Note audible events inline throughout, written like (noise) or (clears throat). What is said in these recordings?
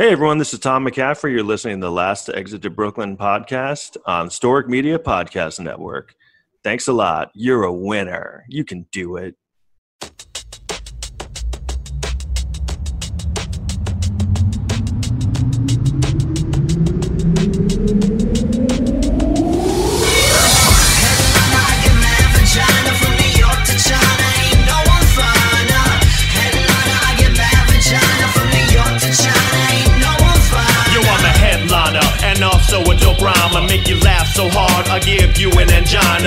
Hey everyone, this is Tom McCaffrey. You're listening to the Last to Exit to Brooklyn podcast on Storic Media Podcast Network. Thanks a lot. You're a winner. You can do it.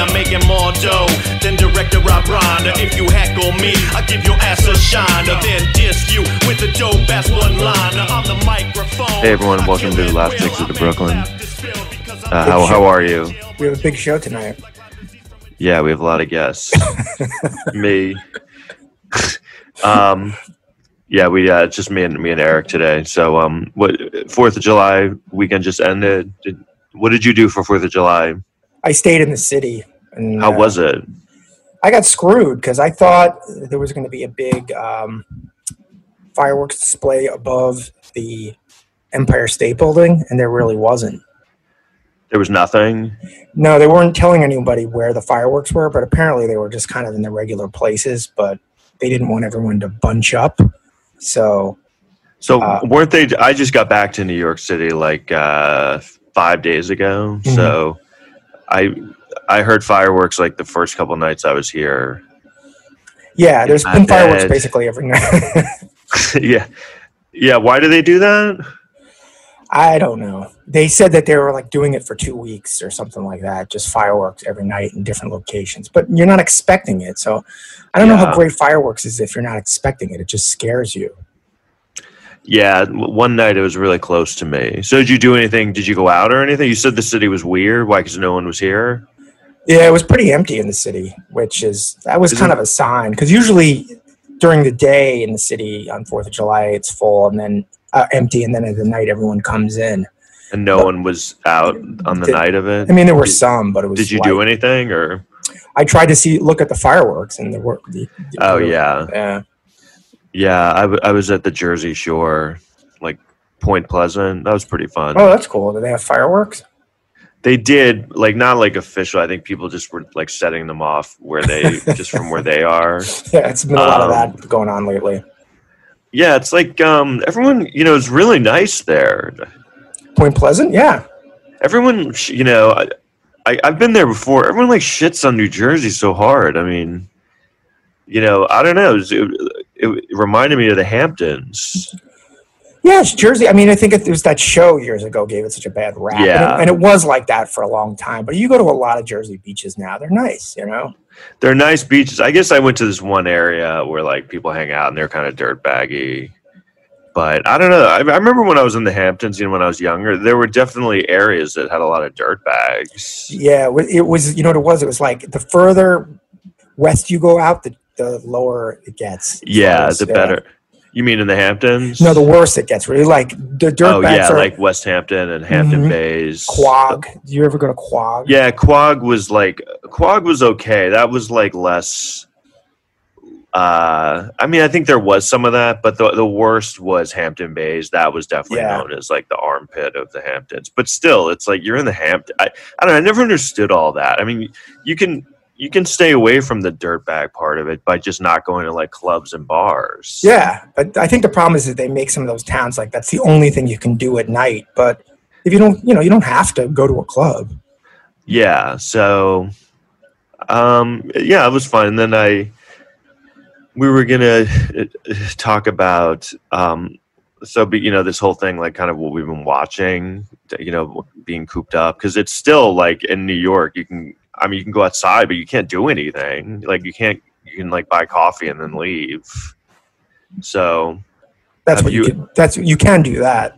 Angina. Making more dough than director Rob Reiner. If you heckle me, I give your ass a shiner. Then diss you with a dope ass one liner on the microphone. Hey, everyone, welcome to the Last Exit to Brooklyn. Uh, how, how are you? We have a big show tonight. Yeah, we have a lot of guests. (laughs) me. (laughs) um, yeah, we uh, it's just me and me and Eric today. So, um, what Fourth of July weekend just ended? Did, what did you do for Fourth of July? I stayed in the city. And, How uh, was it? I got screwed because I thought there was going to be a big um, fireworks display above the Empire State Building, and there really wasn't. There was nothing. No, they weren't telling anybody where the fireworks were, but apparently they were just kind of in the regular places. But they didn't want everyone to bunch up, so So Uh, weren't they? I just got back to New York City like uh, five days ago. Mhm. So I I heard fireworks like the first couple nights I was here. yeah, there's been fireworks basically every night. (laughs) (laughs) yeah, yeah. Why do they do that? I don't know. They said that they were like doing it for two weeks or something like that, just fireworks every night in different locations. But you're not expecting it, so I don't know how great fireworks is if you're not expecting it. It just scares you. Yeah, one night it was really close to me. So did you do anything? Did you go out or anything? You said the city was weird. Why? Because no one was here. Yeah, it was pretty empty in the city, which is that was Isn't- kind of a sign because usually during the day in the city on Fourth of July it's full and then uh, empty, and then at the night everyone comes in. And no one was out on the Did- night of it. I mean, there were Did- some, but it was. Did you light. do anything or? I tried to see, look at the fireworks, and there were. The, the- Oh yeah, yeah. yeah. I, w- I was at the Jersey Shore, like Point Pleasant. That was pretty fun. Oh, that's cool. Do they have fireworks? They did like not like official. I think people just were like setting them off where they (laughs) just from where they are. Yeah, it's been a lot of Um, that going on lately. Yeah, it's like um everyone you know is really nice there. Point Pleasant, yeah. Everyone you know I, I I've been there before. Everyone like shits on New Jersey so hard. I mean, you know I don't know. It, it, it reminded me of the Hamptons. Yeah, it's Jersey. I mean, I think it was that show years ago gave it such a bad rap. And it- And it, was like that for a long time. But you go to a lot of Jersey beaches now, they're nice, you know? They're nice beaches. I guess I went to this one area where like people hang out and they're kind of dirt baggy. But I don't know. I, I remember when I was in the Hamptons, you know, when I was younger, there were definitely areas that had a lot of dirt bags. Yeah, it was, you know what it was? It was like the further west you go out, the, the lower it gets. Yeah, the better. You mean in the Hamptons? No, the worse it gets. Really, like the dirt oh yeah, are like West Hampton and Hampton Mhm. Bays. Quag. Do you ever go to Quag? Yeah, Quag was like Quag was okay. That was like less. Uh, I mean, I think there was some of that, but the the worst was Hampton Bays. That was definitely Yeah. known as like the armpit of the Hamptons. But still, it's like you're in the Hampton. I, I don't know. I never understood all that. I mean, you can you can stay away from the dirtbag part of it by just not going to like clubs and bars. Yeah, but I think the problem is that they make some of those towns like that's the only thing you can do at night. But if you don't, you know, you don't have to go to a club. Yeah. So, um, yeah, it was fun. And then I, we were gonna uh, talk about, um, so but you know this whole thing like kind of what we've been watching, you know, being cooped up because it's still like in New York. You can, I mean, you can go outside, but you can't do anything. Like you can't, you can like buy coffee and then leave. So That's what you, you- can. That's you can do that.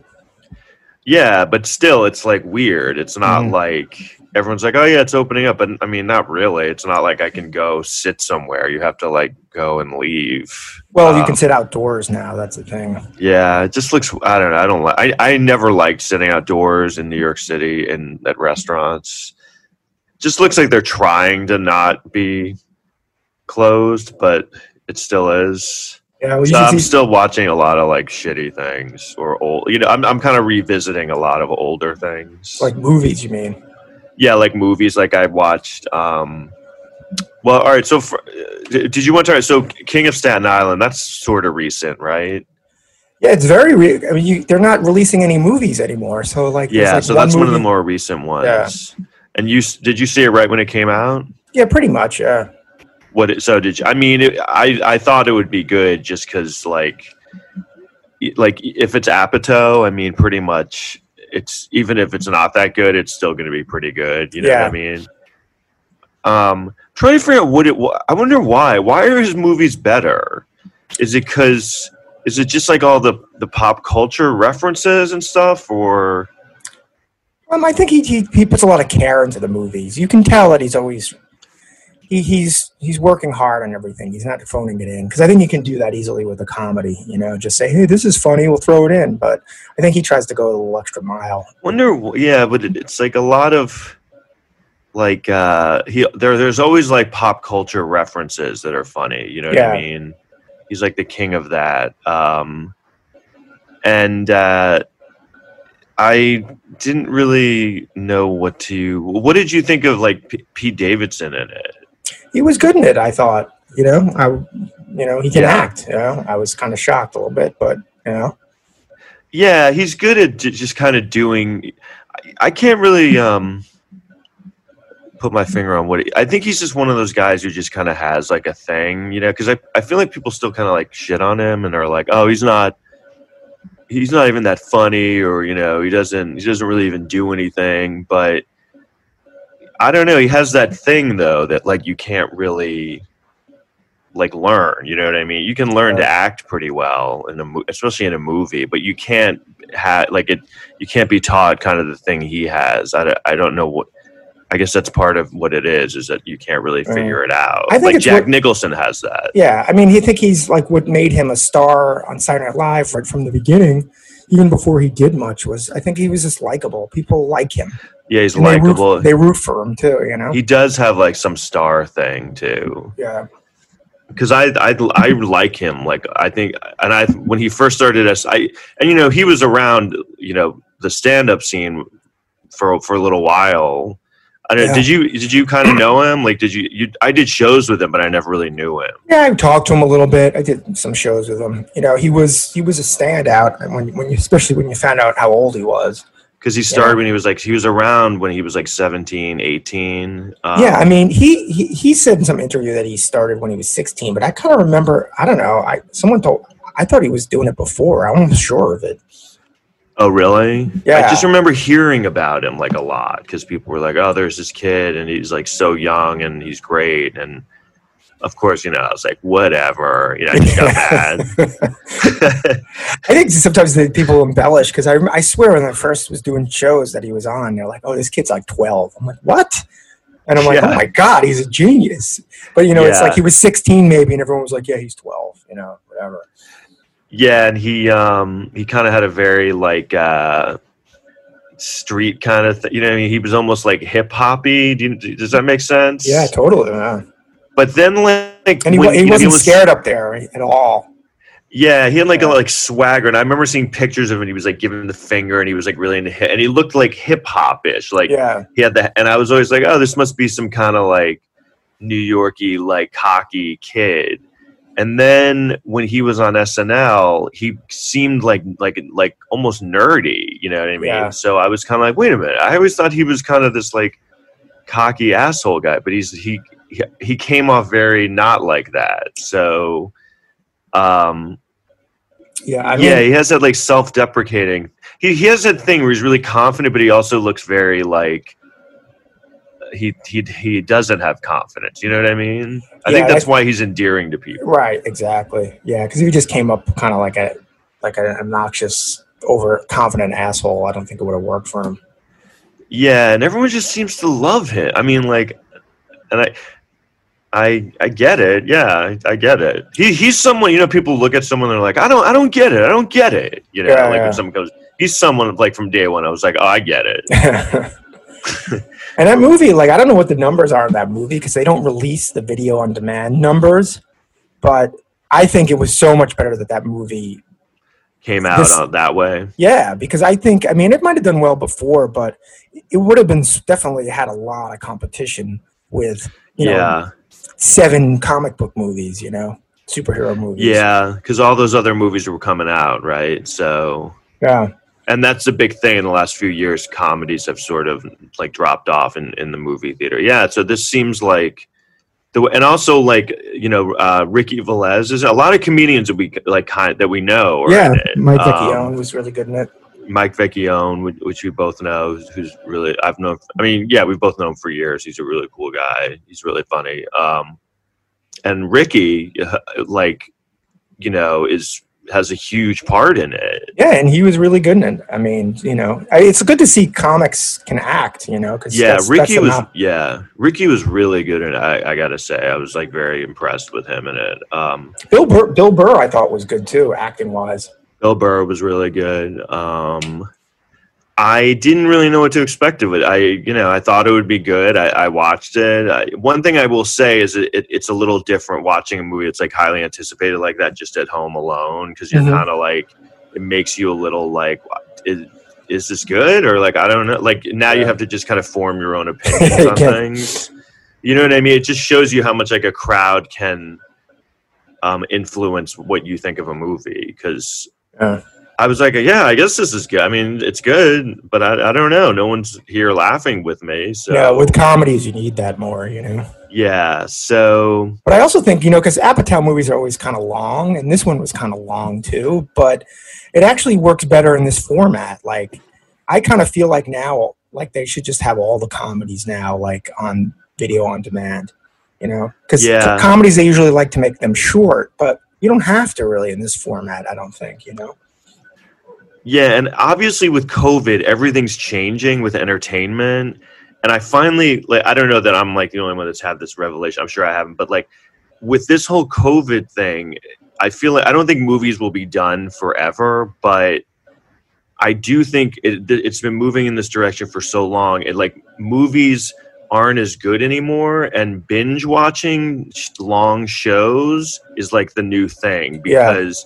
Yeah, but still, it's like weird. It's not Mhm. like everyone's like, "Oh yeah, it's opening up," but I mean, not really. It's not like I can go sit somewhere. You have to like go and leave. Well, you Um, can sit outdoors now. That's the thing. Yeah, it just looks. I don't know. I don't like. I I never liked sitting outdoors in New York City and at restaurants. Just looks like they're trying to not be closed, but it still is. Yeah, well, So I'm see- still watching a lot of like shitty things or old. You know, I'm I'm kind of revisiting a lot of older things. like movies. You mean? yeah, like movies. Like I watched. um Well, all right. So, for, did you want to? So, King of Staten Island. That's sort of recent, right? Yeah, it's very. Re- I mean, you, they're not releasing any movies anymore. So like, Yeah. like, so that's one of the more recent ones. And you did you see it right when it came out? Yeah, pretty much. Yeah. What? It, so did you? I mean, it, I I thought it would be good just because like, like if it's Apatow, I mean, pretty much it's even if it's not that good, it's still going to be pretty good. You know what I mean? Um, trying to figure out what it. I wonder why. Why are his movies better? Is it because? Is it just like all the the pop culture references and stuff, or? Um, I think he, he he puts a lot of care into the movies. You can tell that he's always he, he's he's working hard on everything. He's not phoning it in because I think you can do that easily with a comedy. You know, just say, "Hey, this is funny. We'll throw it in." But I think he tries to go a little extra mile. wonder yeah but it, it's like a lot of like uh he there there's always like pop culture references that are funny you know what i mean he's like the king of that um and uh i didn't really know what to what did you think of like P- pete davidson in it He was good in it. I thought. You know, I you know he can Yeah. act. You know, I was kind of shocked a little bit, but you know, yeah he's good at just kind of doing I, I can't really um put my finger on what he, i think he's just one of those guys who just kind of has like a thing you know because I, I feel like people still kind of like shit on him and are like oh he's not he's not even that funny or you know he doesn't he doesn't really even do anything but i don't know. He has that thing though that like you can't really like learn you know what i mean? You can learn to act pretty well in a especially in a movie but you can't have like it you can't be taught kind of the thing he has. I, I don't know what i guess that's part of what it is is that you can't really Right. figure it out I think like jack what- nicholson has that yeah. I mean, he think he's like what made him a star on Saturday Night Live right from the beginning. Even before he did much, was I think he was just likable. People like him. yeah he's And they root- likable They root for him too. You know. he does have like some star thing too yeah. because I, I I like him. Like I think, and I when he first started us, I and you know he was around you know the stand up scene for for a little while. I don't, Yeah. Did you did you kind of know him? Like did you you? I did shows with him, but I never really knew him. Yeah, I talked to him a little bit. I did some shows with him. You know, he was he was a standout when when you especially when you found out how old he was. Because he started Yeah. when he was like he was around when he was like 17, 18. Um, yeah, I mean, he, he he said in some interview that he started when he was 16, but I kind of remember. I don't know. I someone told. I thought he was doing it before. I wasn't sure of it. Oh, really? Yeah. I just remember hearing about him like a lot because people were like, "Oh, there's this kid, and he's like so young, and he's great." And of course, you know, I was like, "Whatever," you know, I just got mad. (laughs) I think sometimes the people embellish because I, I swear when I first was doing shows that he was on, they're like, "Oh, this kid's like 12." I'm like, "What?" And I'm like, oh Yeah. "Oh my god, he's a genius!" But you know, it's like he was 16 maybe, and everyone was like, "Yeah, he's 12." You know, whatever. Yeah, and he um he kind of had a very like uh street kind of th- you know what I mean he was almost like hip hoppy. Do Does that make sense? Yeah, totally. Yeah. But then like And he, when- he wasn't was- scared up there at all. Yeah, he had like Yeah. a like swagger, and I remember seeing pictures of him. And he was like giving the finger, and he was like really into hip, and he looked like hip hop ish. Like Yeah, he had that, and I was always like, oh, this must be some kind of like New Yorky like cocky kid. And then when he was on SNL, he seemed like like like almost nerdy. You know what I mean? Yeah. So I was kind of like, wait a minute. I always thought he was kind of this like cocky asshole guy, but he's he he, he came off very not like that. So. Um, yeah. I mean, yeah, he has that like self-deprecating. He he has that thing where he's really confident, but he also looks very like he he he doesn't have confidence. You know what I mean? I Yeah, think that's I- why he's endearing to people. right, exactly. Yeah, because if he just came up kind of like a like an obnoxious, overconfident asshole, I don't think it would have worked for him. Yeah, and everyone just seems to love him. I mean, like, and I. I, I get it. Yeah, I, I get it. He he's someone you know. People look at someone, they're like, I don't I don't get it. I don't get it. You know, Yeah, like yeah. when someone goes, he's someone like from day one. I was like, oh, I get it. (laughs) (laughs) and that movie, like, I don't know what the numbers are of that movie because they don't release the video on demand numbers, but I think it was so much better that that movie Came out This- that way. Yeah, because I think I mean it might have done well before, but it would have been definitely had a lot of competition with you know yeah, seven comic book movies, you know, superhero movies. yeah, because all those other movies were coming out, right? So, yeah, and that's a big thing in the last few years. Comedies have sort of like dropped off in in the movie theater. Yeah, so this seems like. The, and also like you know uh, Ricky Velez is a lot of comedians that we like kind that we know yeah. Mike Um, Vecchione was really good in it. Mike Vecchione, which- we both know, who's really I've known. I mean, yeah, we've both known him for years. He's a really cool guy. He's really funny. Um, and Ricky, like, you know, is has a huge part in it. Yeah, and he was really good in it. I mean, you know, I, it's good to see comics can act, you know, because Yeah, that's, Ricky that's was. Yeah, Ricky was really good in it. I, I gotta say, I was like very impressed with him in it. Um, Bill Burr. Bill Burr, I thought was good too, acting wise. Bill Burr was really good. Um, I didn't really know what to expect of it. I, you know, I thought it would be good. I, I watched it. I, one thing I will say is it, it, it's a little different watching a movie. It's like highly anticipated like that just at home alone because you're Mhm. kind of like it makes you a little like is, is this good or like I don't know. Like now you have to just kind of form your own (laughs) opinions on things. You know what I mean? It just shows you how much like a crowd can um, influence what you think of a movie because Yeah. I was like, yeah, I guess this is good. I mean, it's good, but I, I don't know. No one's here laughing with me. So Yeah, with comedies, you need that more, you know. yeah, so But I also think, you know, because Apatow movies are always kind of long, and this one was kind of long too, but it actually works better in this format. Like, I kind of feel like now, like they should just have all the comedies now, like on video on demand, you know? Because Yeah. comedies, they usually like to make them short, but you don't have to really in this format, I don't think, you know? Yeah, and obviously with COVID, everything's changing with entertainment. And I finally, like, I don't know that I'm like the only one that's had this revelation. I'm sure I haven't, but like with this whole COVID thing, I feel like I don't think movies will be done forever, but I do think it, it's been moving in this direction for so long. It like movies aren't as good anymore, and binge watching long shows is like the new thing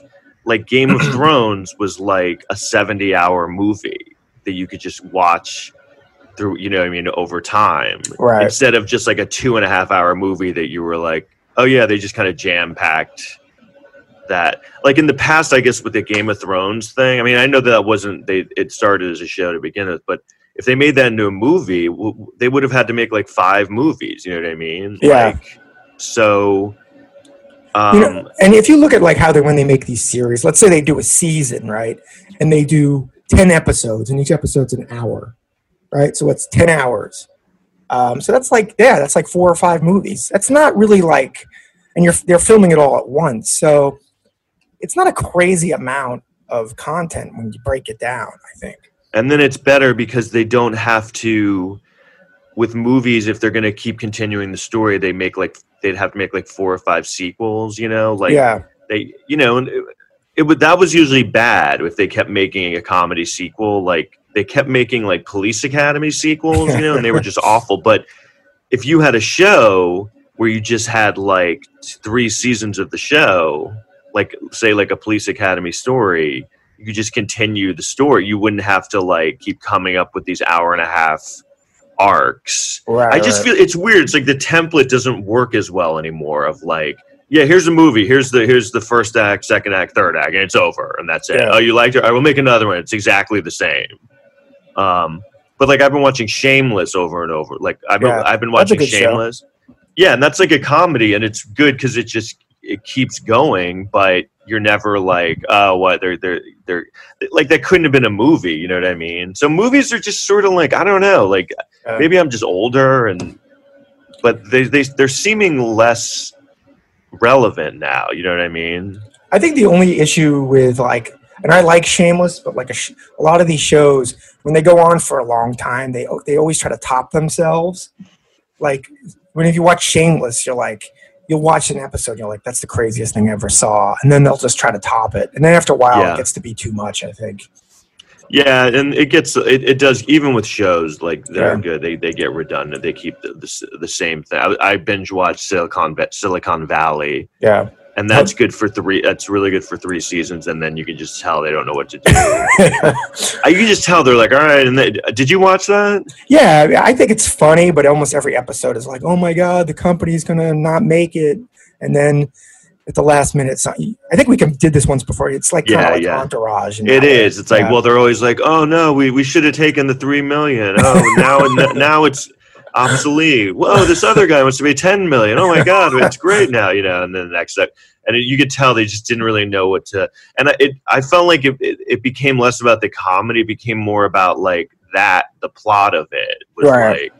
Yeah. Like Game of (clears throat) Thrones was like a 70 hour movie that you could just watch through, you know what I mean, over time. Right. Instead of just like a two and a half hour movie that you were like, oh yeah, they just kind of jam packed that. Like in the past, I guess with the Game of Thrones thing, I mean, I know that wasn't, they, it started as a show to begin with, but if they made that into a movie, w- they would have had to make like five movies, you know what I mean? Yeah. Like, so, um, you know, and if you look at like how they when they make these series, let's say they do a season, right? And they do ten episodes, and each episode's an hour, right? So it's ten hours. Um, so that's like yeah, that's like four or five movies. That's not really like, and you're they're filming it all at once, so it's not a crazy amount of content when you break it down. I think. and then it's better because they don't have to with movies if they're going to keep continuing the story they make like they'd have to make like four or five sequels you know? Like yeah, they you know and it, it would that was usually bad if they kept making a comedy sequel. Like they kept making like police academy sequels you know and they were just (laughs) awful. But if you had a show where you just had like three seasons of the show like say like a police academy story you could just continue the story. You wouldn't have to like keep coming up with these hour and a half arcs right. I just right. feel it's weird. It's like the template doesn't work as well anymore. Of like, yeah, here's a movie. Here's the here's the first act, second act, third act, and it's over, and that's it. Yeah. Oh, you liked it? I will make another one. It's exactly the same. Um, but like I've been watching Shameless over and over. Like I've been, Yeah, I've been watching good show. Shameless. Yeah, and that's like a comedy, and it's good because it just it keeps going, but you're never like, oh, what they're they're they're like that couldn't have been a movie. You know what I mean? So movies are just sort of like I don't know, like maybe I'm just older and but they they they're seeming less relevant now. You know what I mean? I think the only issue with like, and I like Shameless, but like a, sh- a lot of these shows, when they go on for a long time, they they always try to top themselves. Like when if you watch Shameless, you're like, you'll watch an episode, and you're like, that's the craziest thing I ever saw, and then they'll just try to top it, and then after a while, Yeah. it gets to be too much. I think. Yeah, and it gets it, it does even with shows like they're Yeah. good. They they get redundant. They keep the the, the same thing. I, I binge watched Silicon Silicon Valley, Yeah, and that's good for three. That's really good for three seasons, and then you can just tell they don't know what to do. (laughs) Uh, you can just tell they're like, all right. And they, did you watch that? yeah, I think it's funny, but almost every episode is like, oh my god, the company's gonna not make it, and then at the last minute, I think we can, did this once before. It's like kind of Yeah, like yeah. Entourage. It is. It that way. It's like, Yeah. well, they're always like, oh no, we, we should have taken the three million. Oh, now now it's obsolete. Whoa, this other guy wants to be ten million. Oh my god, it's (laughs) great now, you know. And then the next, step- and it, you could tell they just didn't really know what to. And I- it, I felt like it, it, it became less about the comedy, it became more about like that, the plot of it was Right. like.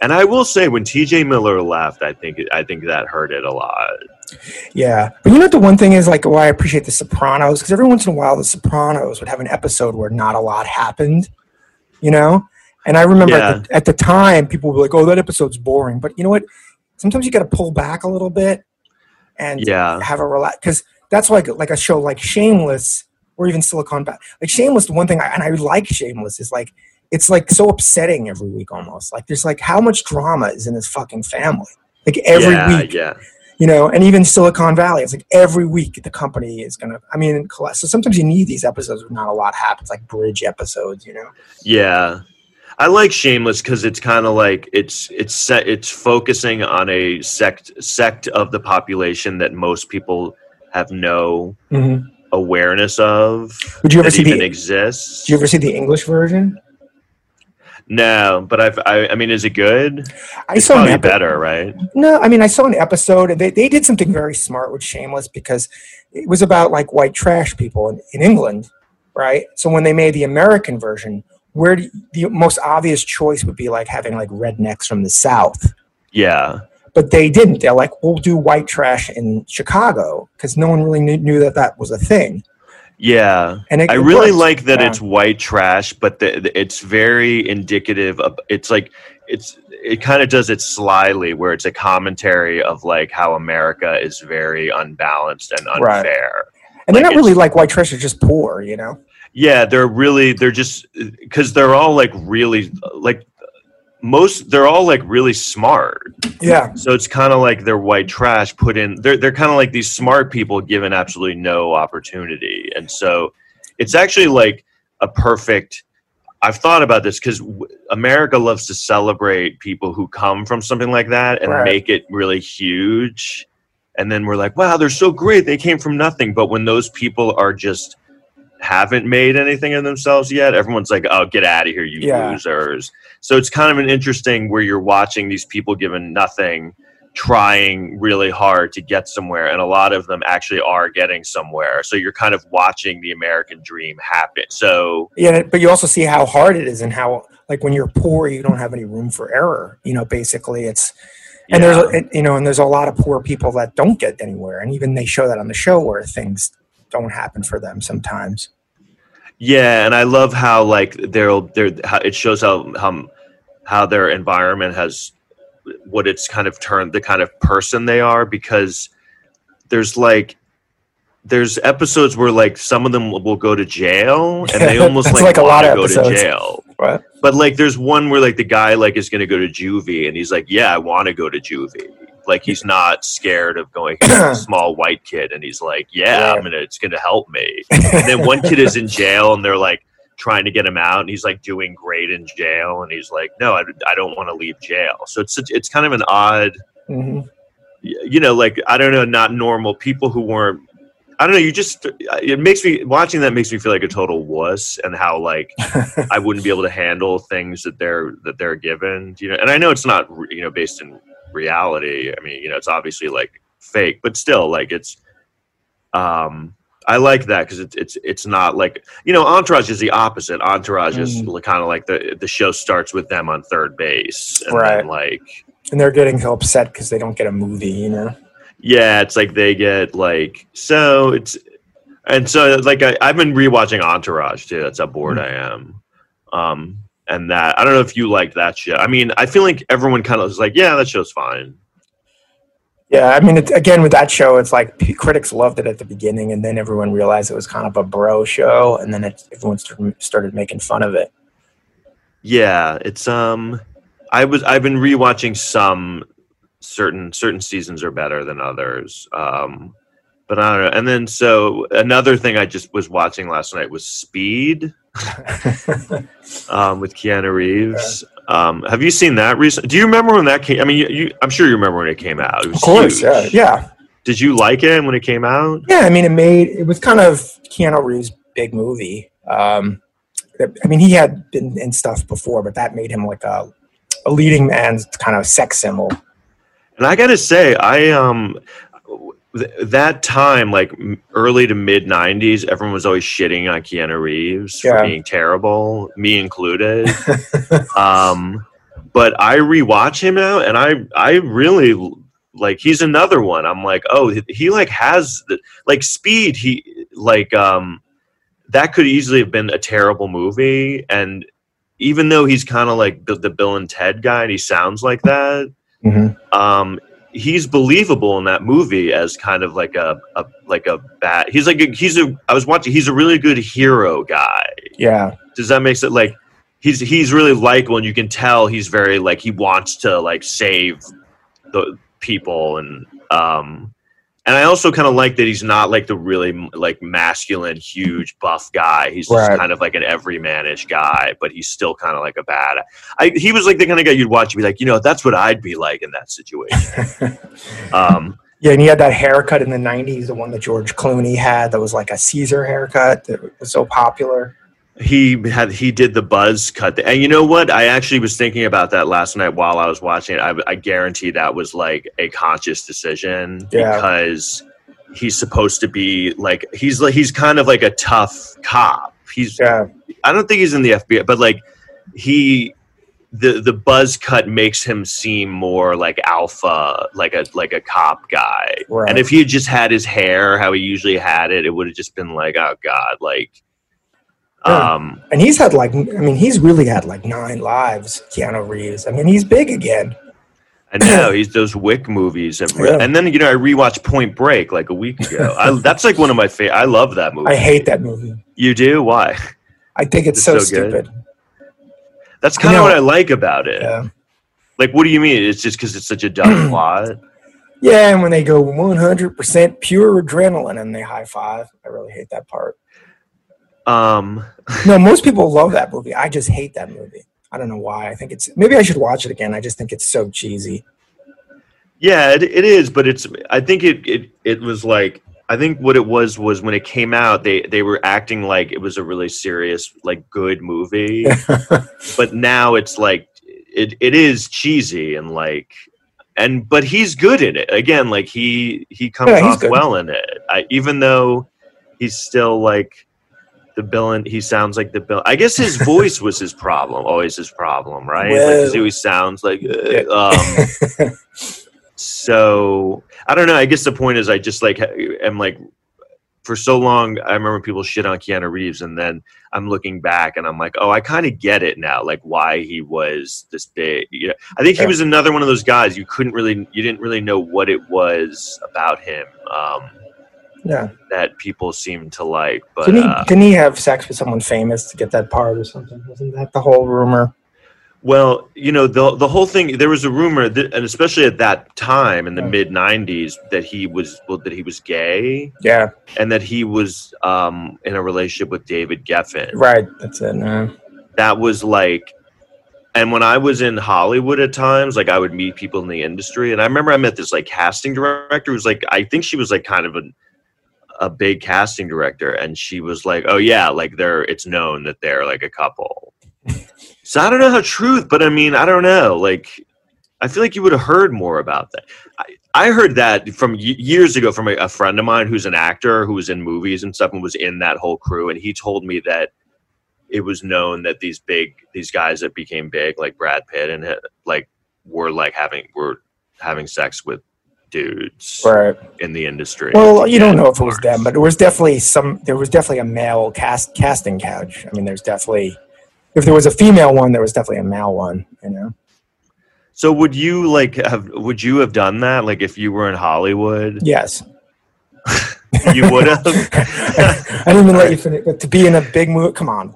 And I will say, when T.J. Miller left, I think I think that hurt it a lot. Yeah, but you know what the one thing is like why I appreciate The Sopranos because every once in a while The Sopranos would have an episode where not a lot happened, you know. And I remember at, the, at the time people were like, "Oh, that episode's boring," but you know what? Sometimes you got to pull back a little bit and Yeah. have a relax because that's like like a show like Shameless or even Silicon Valley. Like Shameless, the one thing I, and I like Shameless is like it's like so upsetting every week almost. Like there's like how much drama is in this fucking family. Like every yeah, week, yeah. you know, and even Silicon Valley, it's like every week the company is gonna. I mean, so sometimes you need these episodes where not a lot happens, like bridge episodes, you know. Yeah. I like Shameless because it's kind of like it's it's set it's focusing on a sect sect of the population that most people have no mm-hmm. awareness of Would you ever that see even the? exists. Did you ever see the English version? no, but I've I, I mean, is it good? I It's saw an probably epi- better, right? No, I mean I saw an episode. and They they did something very smart with Shameless because it was about like white trash people in, in England, right? So when they made the American version, where do, the most obvious choice would be like having like rednecks from the South. Yeah, but they didn't. They're like, we'll do white trash in Chicago because no one really knew, knew that that was a thing. yeah. And it, I it really worked. like that Yeah. it's white trash, but the, the- it's very indicative of. It's like it's it kind of does it slyly, where it's a commentary of like how America is very unbalanced and Right. unfair. and they're not really like white trash; they're just poor, you know. Yeah, they're really they're just because they're all like really like most they're all like really smart. Yeah, So it's kind of like they're white trash put in. They're they're kind of like these smart people given absolutely no opportunity, and so it's actually like a perfect. I've thought about this because America loves to celebrate people who come from something like that and Right. make it really huge, and then we're like, "Wow, they're so great! They came from nothing." But when those people are just haven't made anything of themselves yet, everyone's like, "Oh, get out of here, you Yeah. losers!" So it's kind of an interesting where you're watching these people given nothing, trying really hard to get somewhere, and a lot of them actually are getting somewhere. So you're kind of watching the American dream happen. So yeah, but you also see how hard it is, and how like when you're poor, you don't have any room for error. You know, basically, it's and yeah. there's you know, and there's a lot of poor people that don't get anywhere, and even they show that on the show where things don't happen for them sometimes. Yeah, and I love how like they're they're how it shows how how how their environment has what it's kind of turned the kind of person they are because there's like there's episodes where like some of them will go to jail and they (laughs) almost like, like a lot of go episodes. to jail. Right? But like there's one where like the guy like is going to go to juvie and he's like, "Yeah, I want to go to juvie." Like he's not scared of going. (clears throat) Small white kid and he's like, "Yeah, Yeah. I'm gonna. It's gonna help me." And then one kid is (laughs) in jail and they're like trying to get him out and he's like doing great in jail and he's like, "No, I, I don't want to leave jail." So it's such, it's kind of an odd, hmm you know, like I don't know, not normal people who weren't. I don't know. You just it makes me watching that makes me feel like a total wuss and how like (laughs) I wouldn't be able to handle things that they're that they're given. You know, and I know it's not you know based in reality. I mean, you know, it's obviously like fake, but still, like it's. Um, I like that because it's it's it's not like you know Entourage is the opposite. Entourage is kind of like the the show starts with them on third base, and Right. then like And they're getting so upset because they don't get a movie, you know. yeah, it's like they get like so it's and so like I, I've been rewatching Entourage too. That's how bored I am. Um and that I don't know if you like that show. I mean, I feel like everyone kind of is like, yeah, that show's fine. Yeah, I mean, it, again with that show, it's like p- critics loved it at the beginning, and then everyone realized it was kind of a bro show, and then it, everyone started, started making fun of it. Yeah, it's um I was I've been rewatching some certain certain seasons are better than others. Um but I don't know. And then so another thing I just was watching last night was Speed (laughs) um, with Keanu Reeves. Um, have you seen that recent? Do you remember when that came? I mean, you, you, I'm sure you remember when it came out. It was of course, yeah, yeah, Did you like it when it came out? yeah. I mean, it made it was kind of Keanu Reeves' big movie. Um, I mean, he had been in stuff before, but that made him like a, a leading man's kind of sex symbol. And I gotta say, I um, th- that time, like early to mid '90s, everyone was always shitting on Keanu Reeves Yeah. for being terrible, me included. (laughs) um, but I rewatch him now, and I I really like. He's another one. I'm like, oh, he, he like has the like speed. He like um, that could easily have been a terrible movie, and even though he's kind of like the, the Bill and Ted guy, and he sounds like that Mhm. um he's believable in that movie as kind of like a, a like a bat. he's like a, he's a i was watching he's a really good hero guy Yeah, does that make sense like he's he's really likable and you can tell he's very like he wants to like save the people and um and i also kind of like that he's not like the really like masculine huge buff guy he's just Right. kind of like an everymanish guy but he's still kind of like a bad I, he was like the kind of guy you'd watch and be like you know that's what i'd be like in that situation (laughs) um yeah, and he had that haircut in the '90s, the one that George Clooney had, that was like a Caesar haircut that was so popular. He had he did the buzz cut and you know what? I actually was thinking about that last night while i was watching it. I, I guarantee that was like a conscious decision Yeah. because he's supposed to be like he's like he's kind of like a tough cop. He's Yeah, i don't think he's in the fbi but like he the the buzz cut makes him seem more like alpha like a like a cop guy. Right. and if he had just had his hair how he usually had it it would have just been like oh god like Yeah. um and he's had like, I mean, he's really had like nine lives, Keanu Reeves. I mean, he's big again. I know (clears throat) he's those Wick movies, re- Yeah. and then you know I rewatched Point Break like a week ago. I, (laughs) that's like one of my favorite. I love that movie. I hate that movie. you do why? I think it's, It's so, so good. stupid. That's kind of what I like about it. Yeah. Like, what do you mean? It's just because it's such a dumb (clears throat) plot. Yeah, and when they go 100% pure adrenaline and they high five, I really hate that part. Um, No, most people love that movie. I just hate that movie. I don't know why. I think it's maybe I should watch it again. I just think it's so cheesy. yeah, it, it is, but it's. I think it, it it was like I think what it was was when it came out, they they were acting like it was a really serious, like good movie. (laughs) but now it's like it, it is cheesy and like and but he's good in it again like he he comes Yeah, off good. well in it I, even though he's still like the villain he sounds like the villain i guess his (laughs) voice was his problem always his problem right? Like 'cause he always sounds like uh, um (laughs) so i don't know i guess the point is i just like am like for so long i remember people shit on keanu reeves and then i'm looking back and i'm like oh i kind of get it now like why he was this big you know, i think he was another one of those guys you couldn't really you didn't really know what it was about him um Yeah. that people seem to like but Didn't he, uh, didn't he have sex with someone famous to get that part or something? Wasn't that the whole rumor? Well, you know, the the whole thing. There was a rumor, that, and especially at that time in the mid '90s, that he was well, that he was gay, Yeah, and that he was um, in a relationship with David Geffen. right. That's it. No. That was like, and when I was in Hollywood at times, like I would meet people in the industry, and I remember I met this like casting director who was like, I think she was like kind of a a big casting director, and she was like, "Oh yeah, like they're it's known that they're like a couple." So I don't know how true, but I mean, I don't know. Like, I feel like you would have heard more about that. I, I heard that from years ago from a, a friend of mine who's an actor who was in movies and stuff and was in that whole crew, and he told me that it was known that these big these guys that became big, like Brad Pitt and uh, like were like having were having sex with dudes Right. in the industry. Well, you don't know if it was them, but there was definitely some. There was definitely a male cast casting couch. I mean, there's definitely. If there was a female one, there was definitely a male one. You know. So would you like have would you have done that like if you were in Hollywood? Yes. (laughs) You would have (laughs) I didn't even let you finish. But to be in a big movie, come on.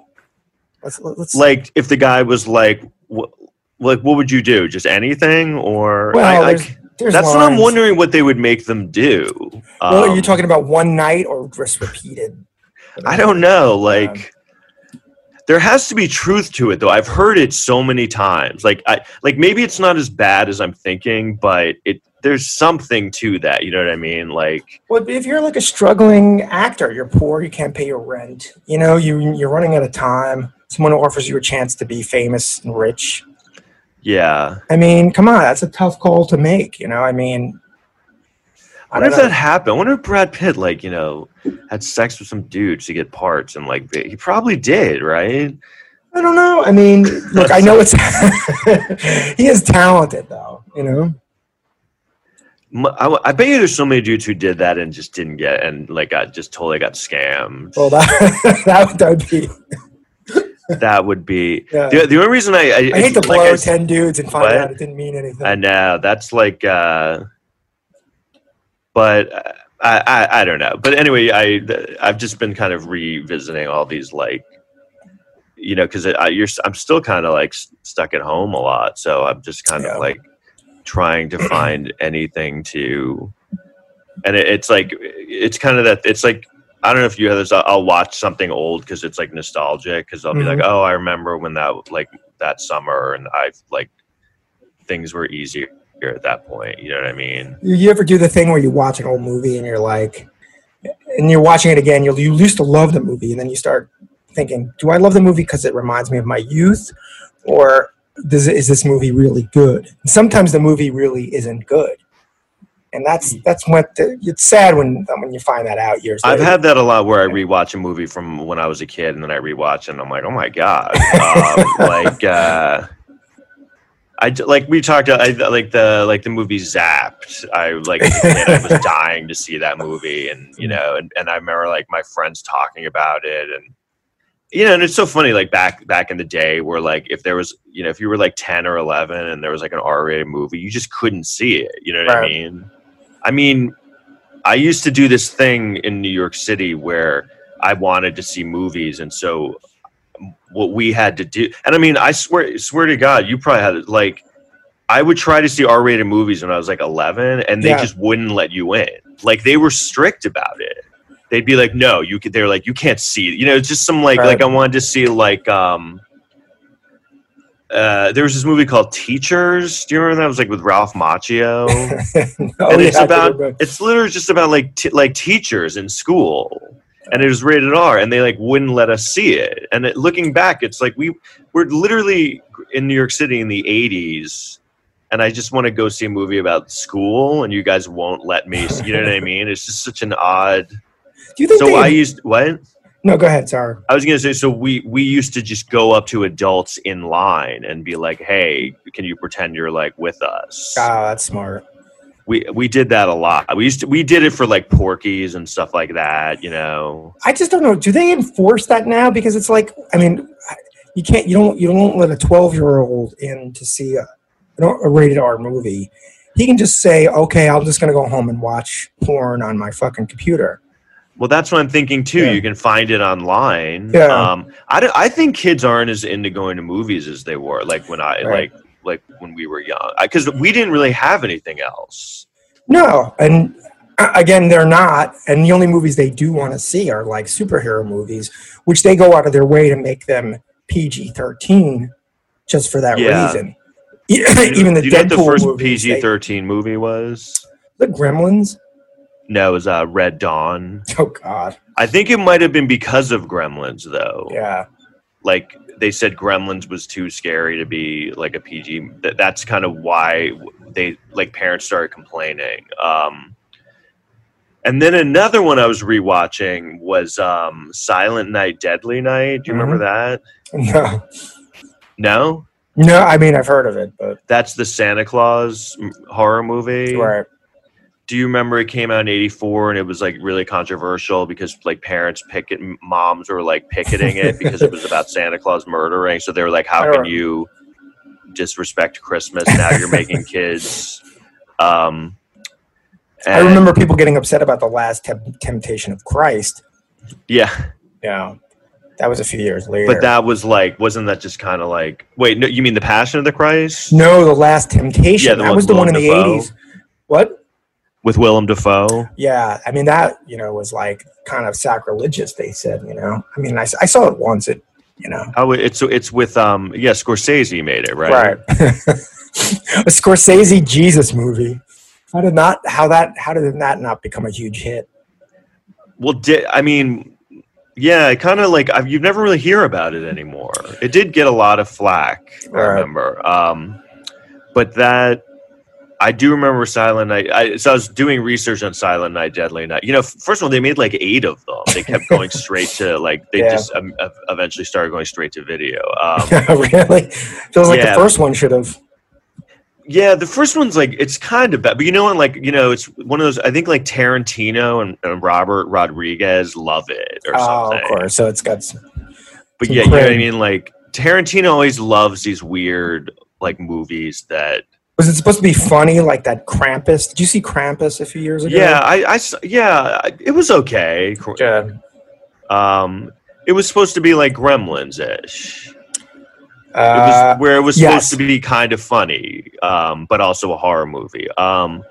Let's let's. like if the guy was like wh- like what would you do? Just anything or well, I, I there's That's what I'm wondering what they would make them do. Well, are Um, you talking about one night or just repeated? I don't know. Like, there has to be truth to it, though. I've heard it so many times. Like, I like maybe it's not as bad as I'm thinking, but it there's something to that. You know what I mean? Like, Well, if you're like a struggling actor, you're poor, you can't pay your rent. You know, you you're running out of time. Someone offers you a chance to be famous and rich. Yeah. I mean, come on, that's a tough call to make. You know, I mean, I wonder if know. that happened. I wonder if Brad Pitt, like, you know, had sex with some dudes to get parts, and like, he probably did, right? I don't know. I mean, (laughs) look, I know it's (laughs) he is talented though. You know, I, I, bet you there's so many dudes who did that and just didn't get, and like, got just totally got scammed. well that (laughs) that would be. (laughs) that would be Yeah. the, the only reason I I, I hate to like blow ten dudes and find What? out it didn't mean anything. I know that's like, uh, but uh, I, I I don't know. But anyway, I I've just been kind of revisiting all these like, you know, because I you're I'm still kind of like stuck at home a lot, so I'm just kind Yeah. of like trying to find anything to, and it, it's like it's kind of that it's like. I don't know if you have this. I'll, watch something old because it's like nostalgic. Because I'll be like, Mhm. "Oh, I remember when that like that summer, and I've like things were easier at that point." You know what I mean? You, you ever do the thing where you watch an old movie and you're like, and you're watching it again, you you used to love the movie, and then you start thinking, do I love the movie because it reminds me of my youth, or does is this movie really good? Sometimes the movie really isn't good, and that's that's what the, it's sad when when you find that out years I've later. had that a lot where I rewatch a movie from when I was a kid, and then I rewatch it, and I'm like, "Oh my god!" Um, (laughs) like, uh, I like we talked. I like the like the movie Zapped. I like kid, I was (laughs) dying to see that movie, and you know, and, and I remember like my friends talking about it, and you know, and it's so funny. Like back back in the day, where like if there was, you know, if you were like ten or eleven, and there was like an R-rated movie, you just couldn't see it. You know what I mean? I mean, I used to do this thing in New York City where I wanted to see movies, and so what we had to do, and I mean, I swear, swear to God, you probably had it. like, I would try to see R-rated movies when I was like 11, and they Yeah. just wouldn't let you in. Like they were strict about it. They'd be like, "No, you could." They're like, "You can't see." You know, it's just some like Right. like I wanted to see like um. Uh, there was this movie called Teachers. Do you remember that? It was like with Ralph Macchio (laughs) oh, and it's do about it's literally just about like t- like teachers in school and it was rated r and they like wouldn't let us see it and it, looking back it's like we we're literally in new york city in the 80s and i just want to go see a movie about school and you guys won't let me see, you know what i mean it's just such an odd Do you think? so they, i used what no, go ahead. Sorry. i was gonna say so we we used to just go up to adults in line and be like hey can you pretend you're like with us Oh, that's smart. we we did that a lot. We used to we did it for like Porky's and stuff like that. You know, I just don't know. Do they enforce that now? Because it's like, I mean, you can't, you don't, you don't let a twelve-year-old in to see a, a rated R movie. He can just say, "Okay, I'm just gonna go home and watch porn on my fucking computer." Well that's what I'm thinking too. Yeah. You can find it online. Yeah. Um, I don't- I think kids aren't as into going to movies as they were like when I Right. like like when we were young because we didn't really have anything else. No, and again, they're not. And the only movies they do want to see are like superhero movies, which they go out of their way to make them PG-13 just for that Yeah. reason. (laughs) Even the Do you know what Deadpool the first PG thirteen movie was? the Gremlins. No, it was uh, Red Dawn. (laughs) Oh God, I think it might have been because of Gremlins though. yeah. like they said gremlins was too scary to be like a pg Th- that's kind of why they like parents started complaining um and then another one i was rewatching was um silent night deadly night do you remember that (laughs) No, no no. I mean, I've heard of it, but that's the santa claus m- horror movie right. Do you remember it came out in 84 and it was like really controversial because like parents picket moms were like picketing it because it was about santa claus murdering so they were like how can you disrespect christmas now you're making kids um I remember people getting upset about the last Tem- Temptation of Christ. yeah Yeah, that was a few years later. but that was like wasn't that just kind of like wait no you mean the passion of the christ no, the last Temptation. Yeah, the that was the one in the Dafoe. eighties. What? With Willem Dafoe. Yeah, I mean that you know was like kind of sacrilegious. They said, you know, I mean, I saw it once. It, you know, Oh, it's it's with um yeah Scorsese made it right. right? (laughs) a Scorsese Jesus movie. How did not? How that? How did that not become a huge hit? Well, did I mean, yeah, kind of like I've, you never really hear about it anymore. It did get a lot of flack, I remember. Um, but that I do remember Silent Night. I, so I was doing research on Silent Night, Deadly Night. You know, first of all, they made like eight of them. They kept going (laughs) straight to like they Yeah. just um, eventually started going straight to video. Um, (laughs) really? Feels like Yeah. the first one should have. Yeah, the first one's like it's kind of bad, but you know, what? like you know, it's one of those. I think like Tarantino and, and Robert Rodriguez love it or something. Oh, something. of course. So it's got. s- But Some yeah, you know what I mean. Like Tarantino always loves these weird like movies that. Was it supposed to be funny like that Krampus? Did you see Krampus a few years ago? Yeah, I, I yeah, it was okay. Yeah. Um, it was supposed to be like Gremlins ish. Uh, where it was yes. supposed to be kind of funny, um, but also a horror movie. Um,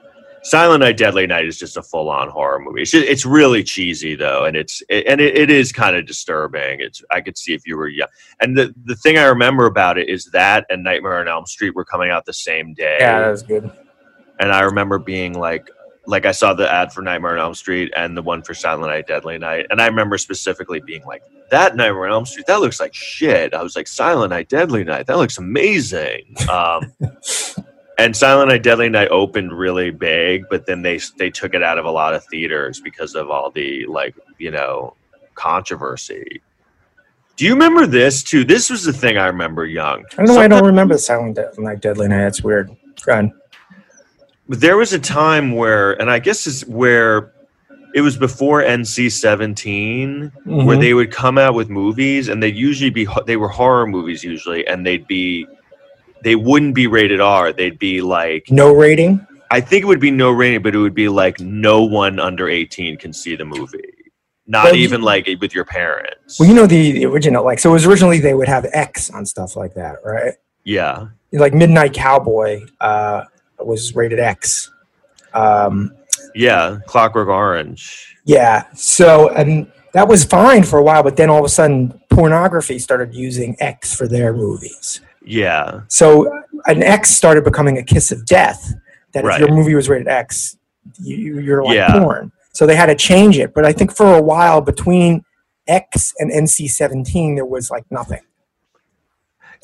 Silent Night, Deadly Night is just a full on horror movie. It's, ju- it's really cheesy though, and it's it, and it, it is kind of disturbing. It's I could see if you were young. And the the thing I remember about it is that and Nightmare on Elm Street were coming out the same day. yeah, that was good. and I remember being like, like I saw the ad for Nightmare on Elm Street and the one for Silent Night, Deadly Night, and I remember specifically being like, that Nightmare on Elm Street, that looks like shit. I was like, Silent Night, Deadly Night, that looks amazing. Um, (laughs) and Silent Night, Deadly Night opened really big, but then they they took it out of a lot of theaters because of all the like, you know, controversy. Do you remember this too? This was the thing I remember young. I don't know why I don't remember Silent De- Night, Deadly Night. That's weird. Go. But there was a time where, and I guess is where it was before NC 17, where Mhm. they would come out with movies, and they'd usually be they were horror movies usually, and they'd be they wouldn't be rated R. They'd be like no rating. I think it would be no rating, but it would be like no one under 18 can see the movie. Not you- even like with your parents. Well, you know the, the original, like so. It was originally they would have X on stuff like that, right? yeah. Like Midnight Cowboy uh, was rated X. Um, Yeah. Clockwork Orange. yeah. So and that was fine for a while, but then all of a sudden, pornography started using X for their movies. Yeah. So an X started becoming a kiss of death. That Right. if your movie was rated X, you, you're like Yeah. porn. So they had to change it. But I think for a while between X and NC-17, there was like nothing.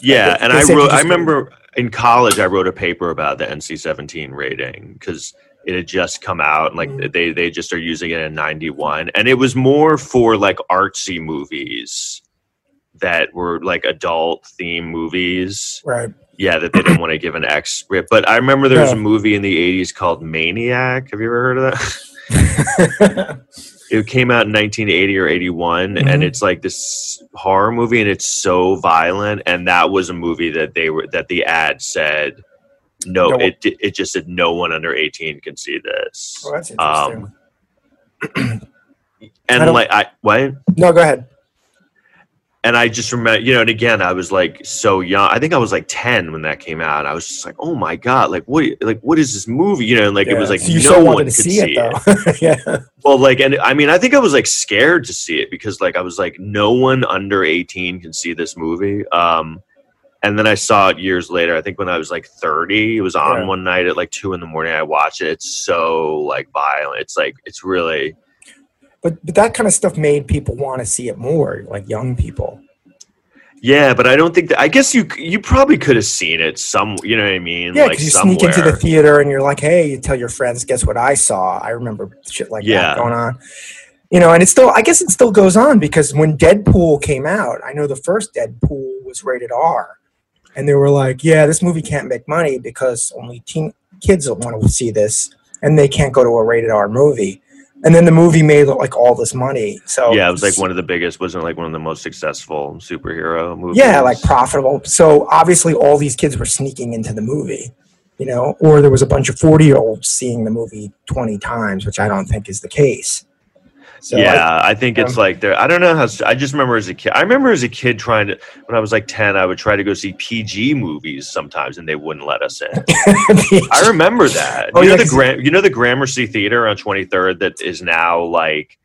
Yeah, They- and they I wrote. I remember in college, I wrote a paper about the NC-17 rating because it had just come out, and like Mhm. they they just are using it in '91, and it was more for like artsy movies that were like adult theme movies. Right. Yeah, that they didn't want to give an X rip. But I remember there was a movie in the '80s called Maniac. Have you ever heard of that? (laughs) it came out in 1980 or 81 Mhm. and it's like this horror movie and it's so violent and that was a movie that they were that the ad said no, No. it it just said no one under 18 can see this Well, that's interesting. um (clears throat) and don't- like i what no, go ahead. And i just remember you know and again i was like so young i think i was like 10 when that came out i was just like oh my god like what like what is this movie you know and like it was like So you no so one wanted could to see, it, though. (laughs) yeah. Well, like, and I mean, I think I was like scared to see it because, like, I was like, no one under 18 can see this movie. Um, and then I saw it years later. I think when I was like 30, it was on Yeah. one night at like two in the morning. I watched it. It's so like violent. It's like, it's really, But but that kind of stuff made people want to see it more, like young people. yeah, but I don't think that, I guess you, you probably could have seen it some, you know what I mean? Yeah, like because you somewhere. sneak into the theater and you're like, hey, you tell your friends, guess what I saw? I remember shit like Yeah. that going on. You know, and it still, I guess it still goes on because when Deadpool came out, I know the first Deadpool was rated R. And they were like, yeah, this movie can't make money because only teen kids want to see this and they can't go to a rated R movie. And then the movie made like all this money. So yeah, it was like one of the biggest, wasn't like one of the most successful superhero movies. yeah, like profitable. So obviously, all these kids were sneaking into the movie, you know, or there was a bunch of 40 year olds seeing the movie 20 times, which I don't think is the case. So yeah, I, think it's um, like there. I don't know how. I just remember as a kid. I remember as a kid trying to when I was like ten, I would try to go see PG movies sometimes, and they wouldn't let us in. (laughs) I remember that. Oh, you know yeah, the Gram- you know the Gramercy Theater on Twenty Third that is now like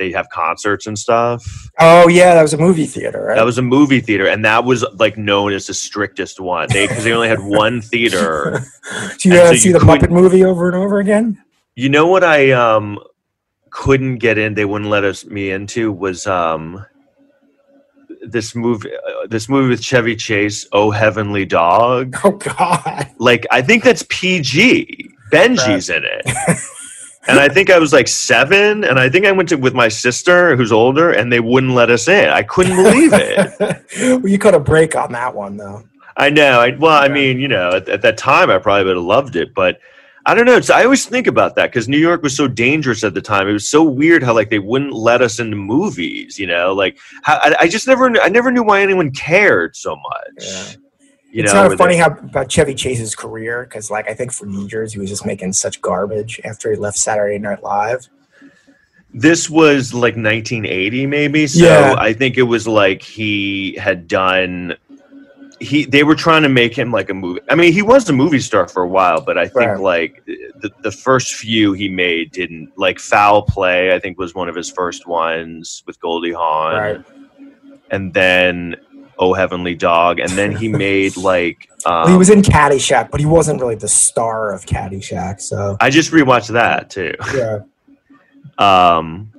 they have concerts and stuff. oh yeah, that was a movie theater, right? That was a movie theater, and that was like known as the strictest one. They because they only had one theater. (laughs) so you and uh, so see the Muppet movie over and over again? You know what I um couldn't get in? They wouldn't let us me into was um this movie uh, this movie with Chevy Chase, Oh Heavenly Dog. (laughs) Oh God. Like I think that's PG. Benji's in it. (laughs) and I think I was like seven, and I think I went to with my sister who's older, and they wouldn't let us in. I couldn't believe it. (laughs) well, you cut a break on that one though. I know. I, well, I mean, you know, at, at that time, I probably would have loved it, but I don't know. It's, I always think about that because New York was so dangerous at the time. It was so weird how like they wouldn't let us into movies. You know, like how, I, I just never, I never knew why anyone cared so much. Yeah. You it's know, kind of funny they- how about Chevy Chase's career because, like, I think for New years he was just making such garbage after he left Saturday Night Live. this was like 1980, maybe. So Yeah. I think it was like he had done. He they were trying to make him like a movie. I mean, he was a movie star for a while, but I think Right. like the the first few he made didn't like Foul Play. I think was one of his first ones with Goldie Hawn, Right. and then Oh Heavenly Dog, and then he made (laughs) like. Um, Well, he was in Caddyshack, but he wasn't really the star of Caddyshack. So I just rewatched that too. yeah, (laughs) Um,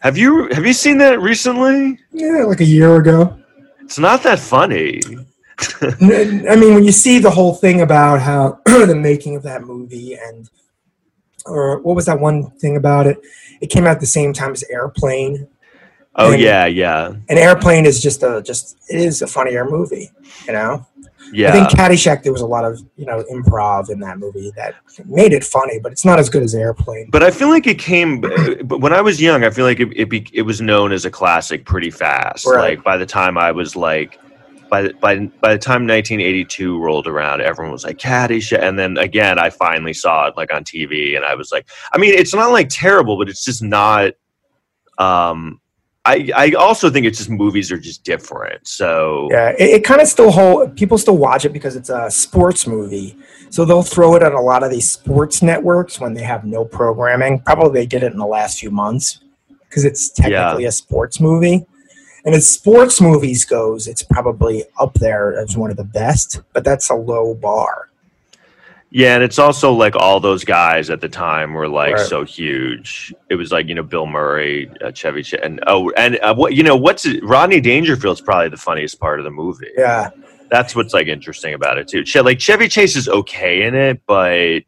have you have you seen that recently? yeah, like a year ago. It's not that funny. I mean, when you see the whole thing about how (clears throat) the making of that movie and or what was that one thing about it? It came out at the same time as Airplane, Oh And- yeah, yeah, and Airplane is just a just it is a funnier movie. You know, yeah. I think Caddyshack there was a lot of you know improv in that movie that made it funny, but it's not as good as Airplane. but I feel like it came. But when I was young, I feel like it it, be, it was known as a classic pretty fast. Right. Like by the time I was like. By the, by, by the time 1982 rolled around, everyone was like Caddyshack, and then again, I finally saw it like on TV, and I was like, I mean, it's not like terrible, but it's just not. Um, I I also think it's just movies are just different. So Yeah, it, it kind of still hold people still watch it because it's a sports movie. So they'll throw it on a lot of these sports networks when they have no programming. Probably they did it in the last few months because it's technically a sports movie. And as sports movies goes, it's probably up there as one of the best, but that's a low bar. Yeah, and it's also like all those guys at the time were like Right. so huge. It was like you know Bill Murray, uh, Chevy, Ch- and oh, and uh, what you know what's it, Rodney Dangerfield's probably the funniest part of the movie. Yeah. That's what's like interesting about it too. Che- like Chevy Chase is okay in it, but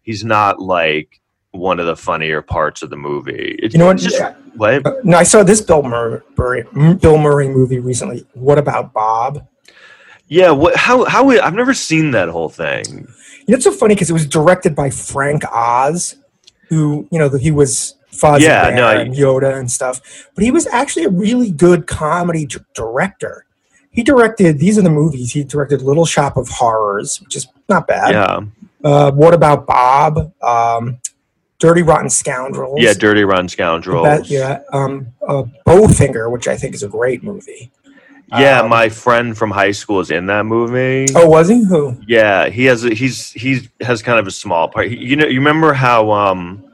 he's not like one of the funnier parts of the movie. It's You know what? Just, Yeah. What? Uh, No, I saw this Bill Murray, Bill Murray movie recently. What about Bob? Yeah. What? How? How? I've never seen that whole thing. You know, it's so funny because it was directed by Frank Oz, who you know he was Fozzie Yeah, Bear no, I- and Yoda and stuff. But he was actually a really good comedy d- director. He directed these are the movies. He directed Little Shop of Horrors, which is not bad. Yeah. Uh, what about Bob? Um, Dirty Rotten Scoundrels. Yeah. Dirty Rotten Scoundrels. be- yeah. Um, uh, Bowfinger, which I think is a great movie. Yeah, Um, my friend from high school is in that movie. Oh, was he? Who? Yeah, he has a, he's he's has kind of a small part. You know, you remember how um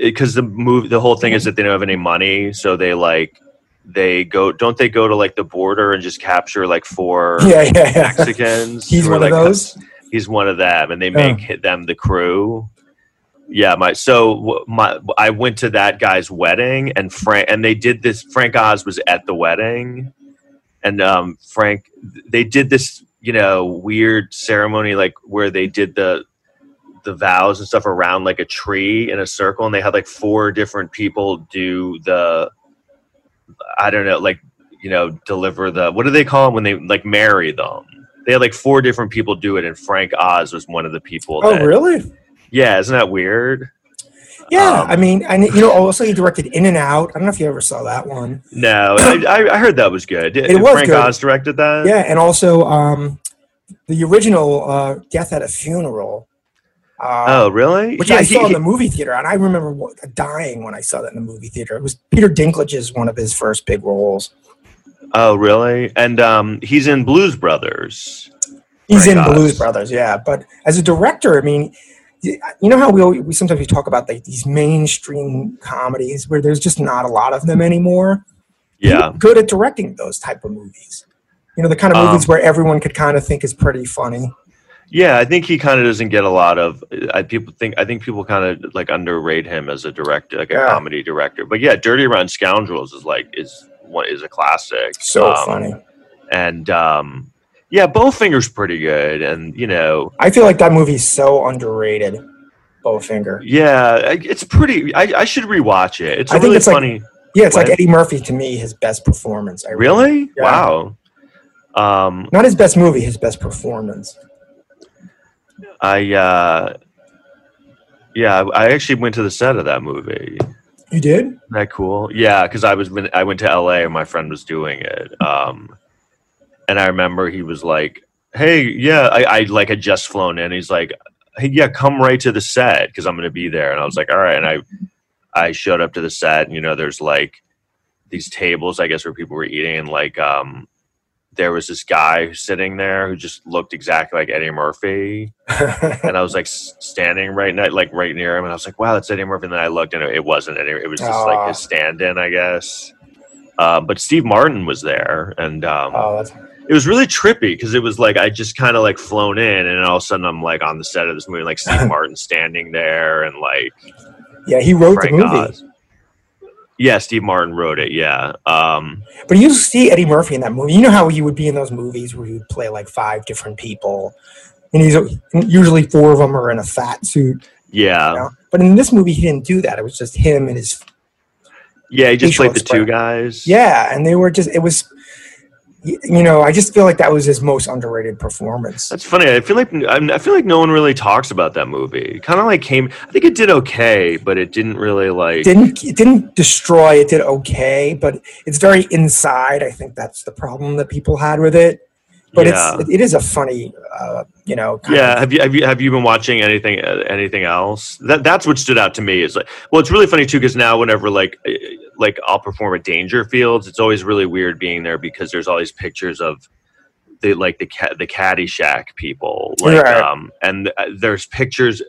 because the move the whole thing is that they don't have any money, so they like they go don't they go to like the border and just capture like four (laughs) Yeah, yeah, yeah. Mexicans? He's one of those. He's one of them, and they make hit them the crew. Yeah, my so my I went to that guy's wedding, and Frank and they did this. Frank Oz was at the wedding, and um, Frank they did this you know weird ceremony like where they did the the vows and stuff around like a tree in a circle, and they had like four different people do the I don't know like you know deliver the what do they call them when they like marry them. They had like four different people do it, and Frank Oz was one of the people. Oh, that, really? Yeah, isn't that weird? Yeah, Um, I mean, and you know, also he directed In and Out. I don't know if you ever saw that one. No, I, I- I heard that was good. It was Frank good. Oz directed that? Yeah, and also um, the original uh, Death at a Funeral. Uh, oh, really? which Yeah, I he- saw in the movie theater, and I remember dying when I saw that in the movie theater. It was Peter Dinklage's one of his first big roles. oh, really? And um, he's in Blues Brothers. He's Right, in guys. Blues Brothers, yeah. But as a director, I mean, you know how we, always, we sometimes we talk about like these mainstream comedies where there's just not a lot of them anymore. Yeah. He's good at directing those type of movies. You know, the kind of Um, movies where everyone could kind of think is pretty funny. Yeah, I think he kind of doesn't get a lot of. I people think I think people kind of like underrate him as a director, like a Yeah. comedy director. But yeah, Dirty Rotten Scoundrels is like is what is a classic. So Um, funny. And um, yeah, Bowfinger's pretty good, and you know, I feel like that movie's so underrated. Bowfinger. yeah, it's pretty. I, I should rewatch it. It's a I think really it's like- funny. Yeah, it's like Eddie Murphy to me, his best performance. I really? Yeah. Wow. Um, Not his best movie, his best performance. I uh, yeah, I actually went to the set of that movie. You did? Isn't that cool? Yeah, because I was I went to LA and my friend was doing it. Um, and I remember he was like, "Hey, yeah, I, I like had just flown in." He's like, "Hey, yeah, come right to the set because I'm going to be there." And I was like, "All right." And I I showed up to the set, and you know, there's like these tables, I guess, where people were eating, and like um, there was this guy sitting there who just looked exactly like Eddie Murphy (laughs) and I was like standing right ne- like right near him, and I was like, "Wow, that's Eddie Murphy." And then I looked, and it, wasn't Eddie. It was just Aw. like his stand-in, I guess. Uh, but Steve Martin was there, and um, oh, that's it was really trippy because it was like I just kind of like flown in, and all of a sudden I'm like on the set of this movie, like Steve (laughs) Martin standing there, and like yeah. He wrote Frank the movie, Oz. Yeah, Steve Martin wrote it. Yeah, um, but you see Eddie Murphy in that movie. You know how he would be in those movies where he would play like five different people, and he's usually four of them are in a fat suit. yeah, You know? But in this movie, he didn't do that. It was just him and his yeah. He just played the two guys. yeah, and they were just. It was, you know, I just feel like that was his most underrated performance. That's funny. I feel like I'm- feel like no one really talks about that movie. Kind of like came. I think it did okay, but it didn't really like. didn't it didn't destroy it did okay but it's very inside i think that's the problem that people had with it but Yeah. it's it is a funny uh you know kind yeah. of- Have you have you have you been watching anything anything else? That that's what stood out to me. Is like well, it's really funny too because now whenever like like I'll perform at Dangerfields, it's always really weird being there because there's all these pictures of the like the cat the Caddyshack people like Right. um and uh, there's pictures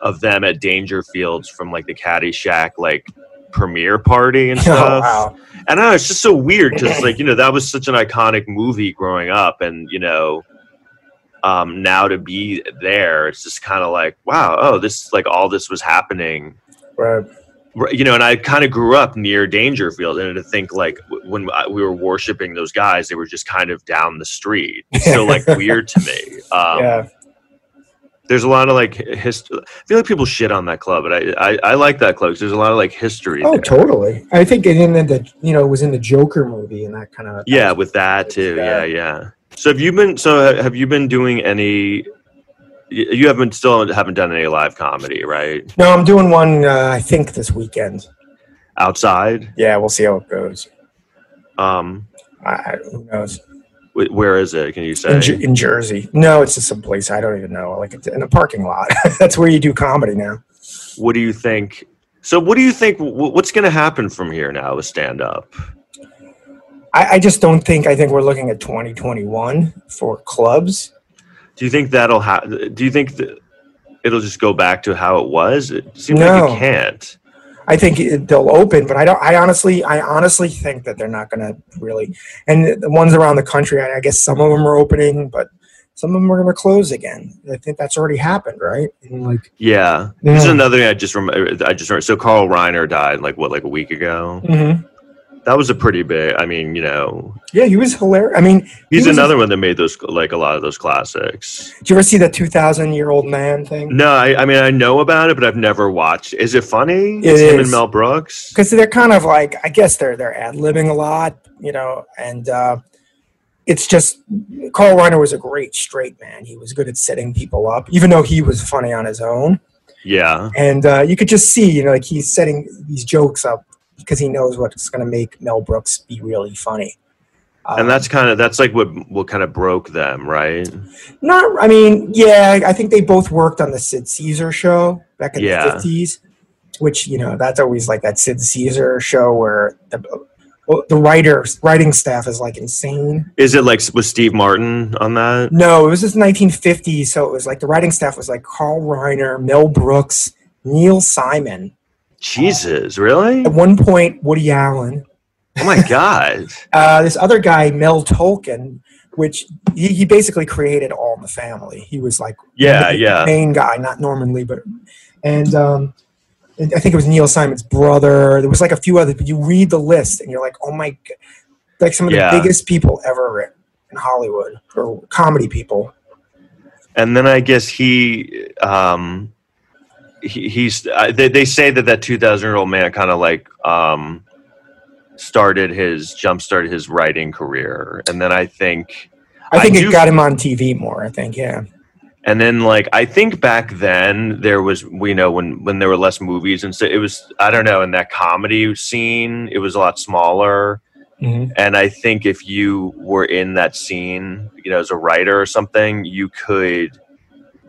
of them at Dangerfields from like the Caddyshack like premiere party and (laughs) oh, stuff. wow. And I don't know, it's just so weird because like you know that was such an iconic movie growing up, and you know, um, now to be there, it's just kind of like wow, oh, this like all this was happening, Right. You know. And I kind of grew up near Dangerfield, and to think like when we were worshiping those guys, they were just kind of down the street. It's so like (laughs) weird to me. Um, yeah There's a lot of like history. I feel like people shit on that club, but I I, I like that club there's a lot of like history. oh there. totally i think it in the you know it was in the joker movie and that kind of Yeah, with that too. Yeah, yeah. So have you been? So have you been doing any? You haven't still haven't done any live comedy, right? no i'm doing one uh, i think this weekend Outside. yeah we'll see how it goes Um, I, who knows wh- where is it? Can you say? in, Jer- in jersey no it's just some place i don't even know like it's in a parking lot (laughs) that's where you do comedy now What do you think? So what do you think? What's going to happen from here now with stand up? I, I just don't think. I think we're looking at 2021 for clubs. Do you think that'll happen? Do you think that it'll just go back to how it was? It seems like No. it can't. I think it, they'll open, but I don't. I honestly, I honestly think that they're not going to really. And the ones around the country, I, I guess some of them are opening, but some of them are going to close again. I think that's already happened, right? And like, Yeah. This is another thing I just remember. I just remember. So Carl Reiner died like what, like a week ago. Mhm. That was a pretty big. I mean, you know, yeah, he was hilarious. I mean, he's He was a- another one that made those like a lot of those classics. did you ever see that 2,000 year old man thing? No, I, I mean I know about it, but I've never watched. Is it funny? It it's him and. Mel Brooks. because they're kind of like I guess they're they're ad libbing a lot, you know, and uh, it's just Carl Reiner was a great straight man. He was good at setting people up, even though he was funny on his own, Yeah, and uh, you could just see, you know, like he's setting these jokes up because he knows what's going to make Mel Brooks be really funny. and that's um, kind of that's like what what kind of broke them, right? Not, I mean, yeah, I think they both worked on the Sid Caesar show back in Yeah. the fifties, which you know that's always like that Sid Caesar show where the the writers writing staff is like insane. Is it like was Steve Martin on that? No, it was just 1950s, so it was like the writing staff was like Carl Reiner, Mel Brooks, Neil Simon. Jesus, really? At one point, Woody Allen. Oh my god! (laughs) Uh, this other guy, Mel Tolkin, which he, he basically created All in the Family. He was like Yeah, the yeah. main guy, not Norman Lear, but and um, I think it was Neil Simon's brother. There was like a few other. But you read the list and you're like, oh my, g- like some of the biggest people ever in Hollywood or comedy people. And then I guess he, um, he he's uh, they they say that that two thousand year old man kind of like um, started his jump started his writing career, and then I think I think do- it got him on TV more. I think, yeah. And then, like, I think back then there was, we know, when when there were less movies and so it was, I don't know, in that comedy scene, it was a lot smaller. And I think if you were in that scene, you know, as a writer or something, you could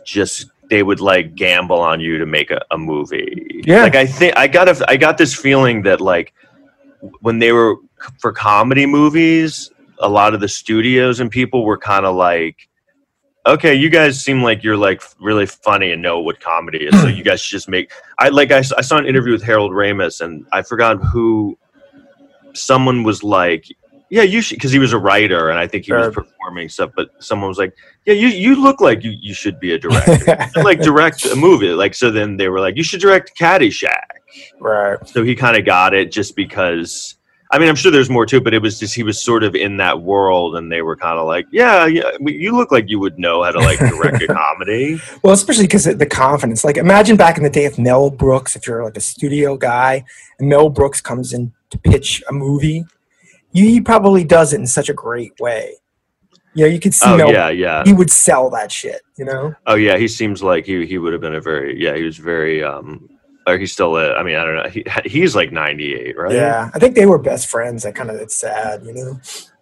just they would like gamble on you to make a, a movie. Yeah. Like I think I got a I got this feeling that like when they were for comedy movies, a lot of the studios and people were kind of like, okay, you guys seem like you're like really funny and know what comedy is, so (clears throat) you guys should just make. I like I saw an interview with Harold Ramis and I forgot who. Someone was like, "Yeah, you should," because he was a writer and I think he was performing stuff. But someone was like, "Yeah, you you look like you you should be a director, (laughs) like direct a movie." Like so, then they were like, "You should direct Caddyshack." right. So he kind of got it just because. I mean, I'm sure there's more to it, but it was just he was sort of in that world, and they were kind of like, "Yeah, yeah, you look like you would know how to like direct a (laughs) comedy." Well, especially because of the confidence. Like, imagine back in the day if Mel Brooks, if you're like a studio guy, and Mel Brooks comes in to pitch a movie, he probably does it in such a great way. You know, you could see Oh yeah, yeah. He would sell that shit. You know. Oh yeah, he seems like he he would have been a very yeah. He was very um. Or he's still. I mean, I don't know. He he's like 98, right? Yeah, I think they were best friends. That kind of it's sad. You know.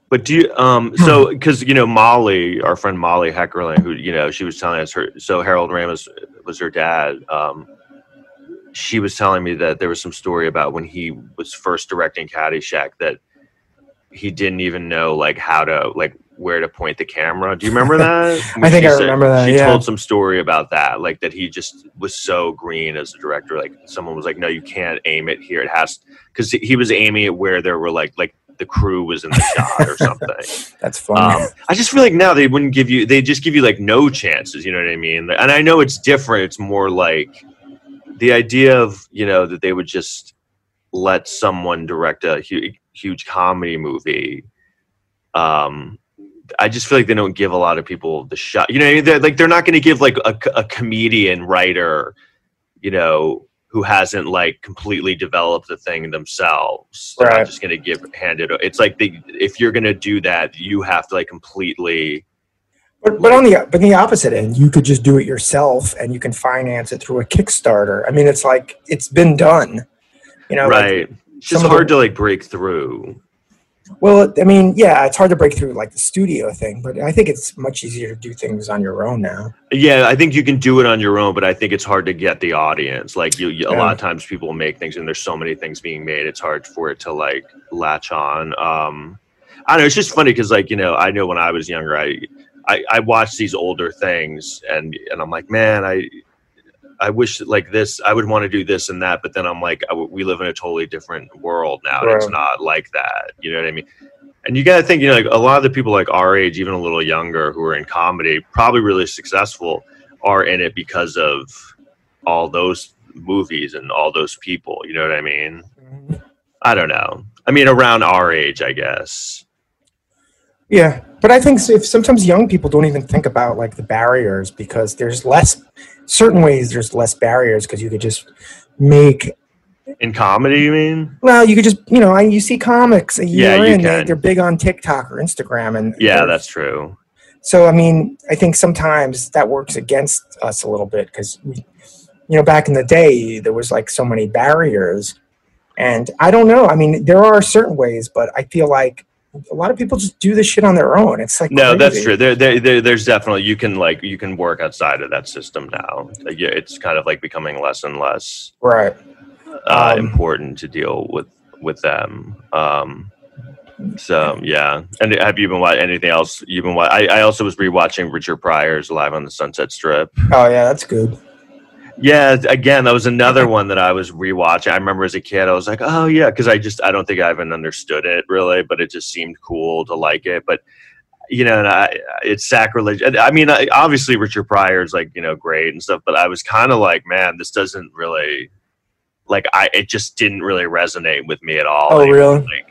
But do you um so because you know Molly, our friend Molly Heckerling, who you know she was telling us her so Harold Ramis was her dad. Um, she was telling me that there was some story about when he was first directing Caddyshack that he didn't even know like how to like where to point the camera. Do you remember (laughs) that? I think I remember that, She yeah. told some story about that, like that he just was so green as a director. Like someone was like, "No, you can't aim it here. It has," because he was aiming it where there were like like the crew was in the shot or (laughs) something. That's funny. Um, I just feel like now they wouldn't give you. They just give you like no chances. You know what I mean? And I know it's different. It's more like the idea of you know that they would just let someone direct a huge, huge comedy movie. Um, I just feel like they don't give a lot of people the shot. You know, what I mean? they're like they're not going to give like a, a comedian writer, you know, who hasn't like completely developed the thing themselves. They're Right. not just going to give hand it. It's like they, if you're going to do that, you have to like completely. But, but on the but on the opposite end, you could just do it yourself, and you can finance it through a Kickstarter. I mean, it's like it's been done. You know, like- right. It's just of the- hard to like break through. well, I mean, yeah, it's hard to break through like the studio thing, but I think it's much easier to do things on your own now. Yeah, I think you can do it on your own, but I think it's hard to get the audience. Like you, you a Yeah. lot of times people make things, and there's so many things being made. It's hard for it to like latch on. Um, I don't know. It's just funny because, like, you know, I know when I was younger, I, I, I watched these older things, and and I'm like, man, I, I wish like this, I would want to do this and that, but then I'm like, I, we live in a totally different world now. and It's not like that. You know what I mean? And you got to think, you know, like a lot of the people like our age, even a little younger, who are in comedy, probably really successful, are in it because of all those movies and all those people. You know what I mean? Mm-hmm. I don't know. I mean, around our age, I guess. Yeah, but I think if sometimes young people don't even think about like the barriers because there's less certain ways there's less barriers because you could just make In comedy, you mean? well you could just you know you see comics a Yeah, you in they, can. they're big on TikTok or Instagram and Yeah, that's true. so I mean I think sometimes that works against us a little bit because you know back in the day there was like so many barriers and I don't know I mean there are certain ways but I feel like a lot of people just do this shit on their own. It's like No, that's true. There, there, there, there's definitely you can like you can work outside of that system now. Yeah, it's kind of like becoming less and less Right. uh, Um, important to deal with with them. Um, so yeah, and have you been watching anything else? You've been wa- I, I also was rewatching Richard Pryor's Live on the Sunset Strip. Oh yeah, that's good. Yeah, again, that was another one that I was rewatching. I remember as a kid, I was like, "Oh yeah," because I just I don't think I even understood it really, but it just seemed cool to like it. But you know, and I, it's sacrilege. I mean, I, obviously Richard Pryor is like you know great and stuff, but I was kind of like, man, this doesn't really like I. It just didn't really resonate with me at all. Oh, anymore. really?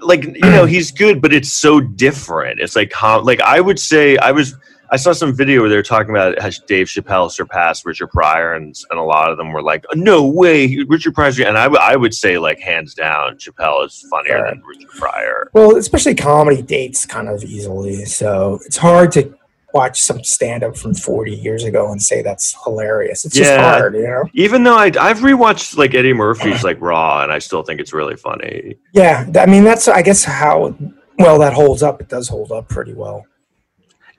Like, like you know, he's good, but it's so different. It's like like I would say I was. I saw some video where they were talking about how Dave Chappelle surpassed Richard Pryor, and, and a lot of them were like, "No way, Richard Pryor." And I, w- I would say, like hands down, Chappelle is funnier Sure. than Richard Pryor. Well, especially comedy dates kind of easily, so it's hard to watch some stand up from 40 years ago and say that's hilarious. It's just hard, you know. Even though I, I've rewatched like Eddie Murphy's like Raw, and I still think it's really funny. Yeah, I mean that's I guess how well that holds up. It does hold up pretty well.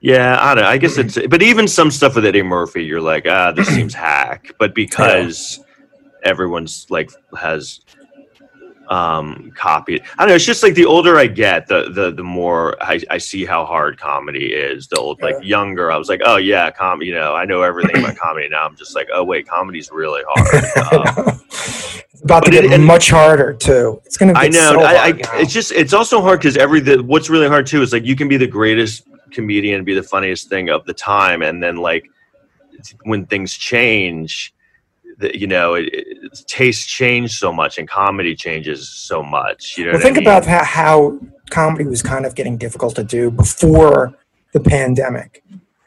Yeah, I don't know. I guess it's, but even some stuff with Eddie Murphy, you're like, ah, this seems hack. But because everyone's like has um copied, I don't know. It's just like the older I get, the the the more I, I see how hard comedy is. The old like Yeah. younger, I was like, oh yeah, com. You know, I know everything about (coughs) comedy. Now I'm just like, oh wait, comedy's really hard. (laughs) Um, it's about to get it- and- much harder too. It's gonna. Get I know. So I, I, it's just it's also hard because every the, what's really hard too is like you can be the greatest comedian, be the funniest thing of the time, and then like when things change, the, you know, it, it, tastes change so much, and comedy changes so much. You know, well, think I mean? about how, how comedy was kind of getting difficult to do before the pandemic.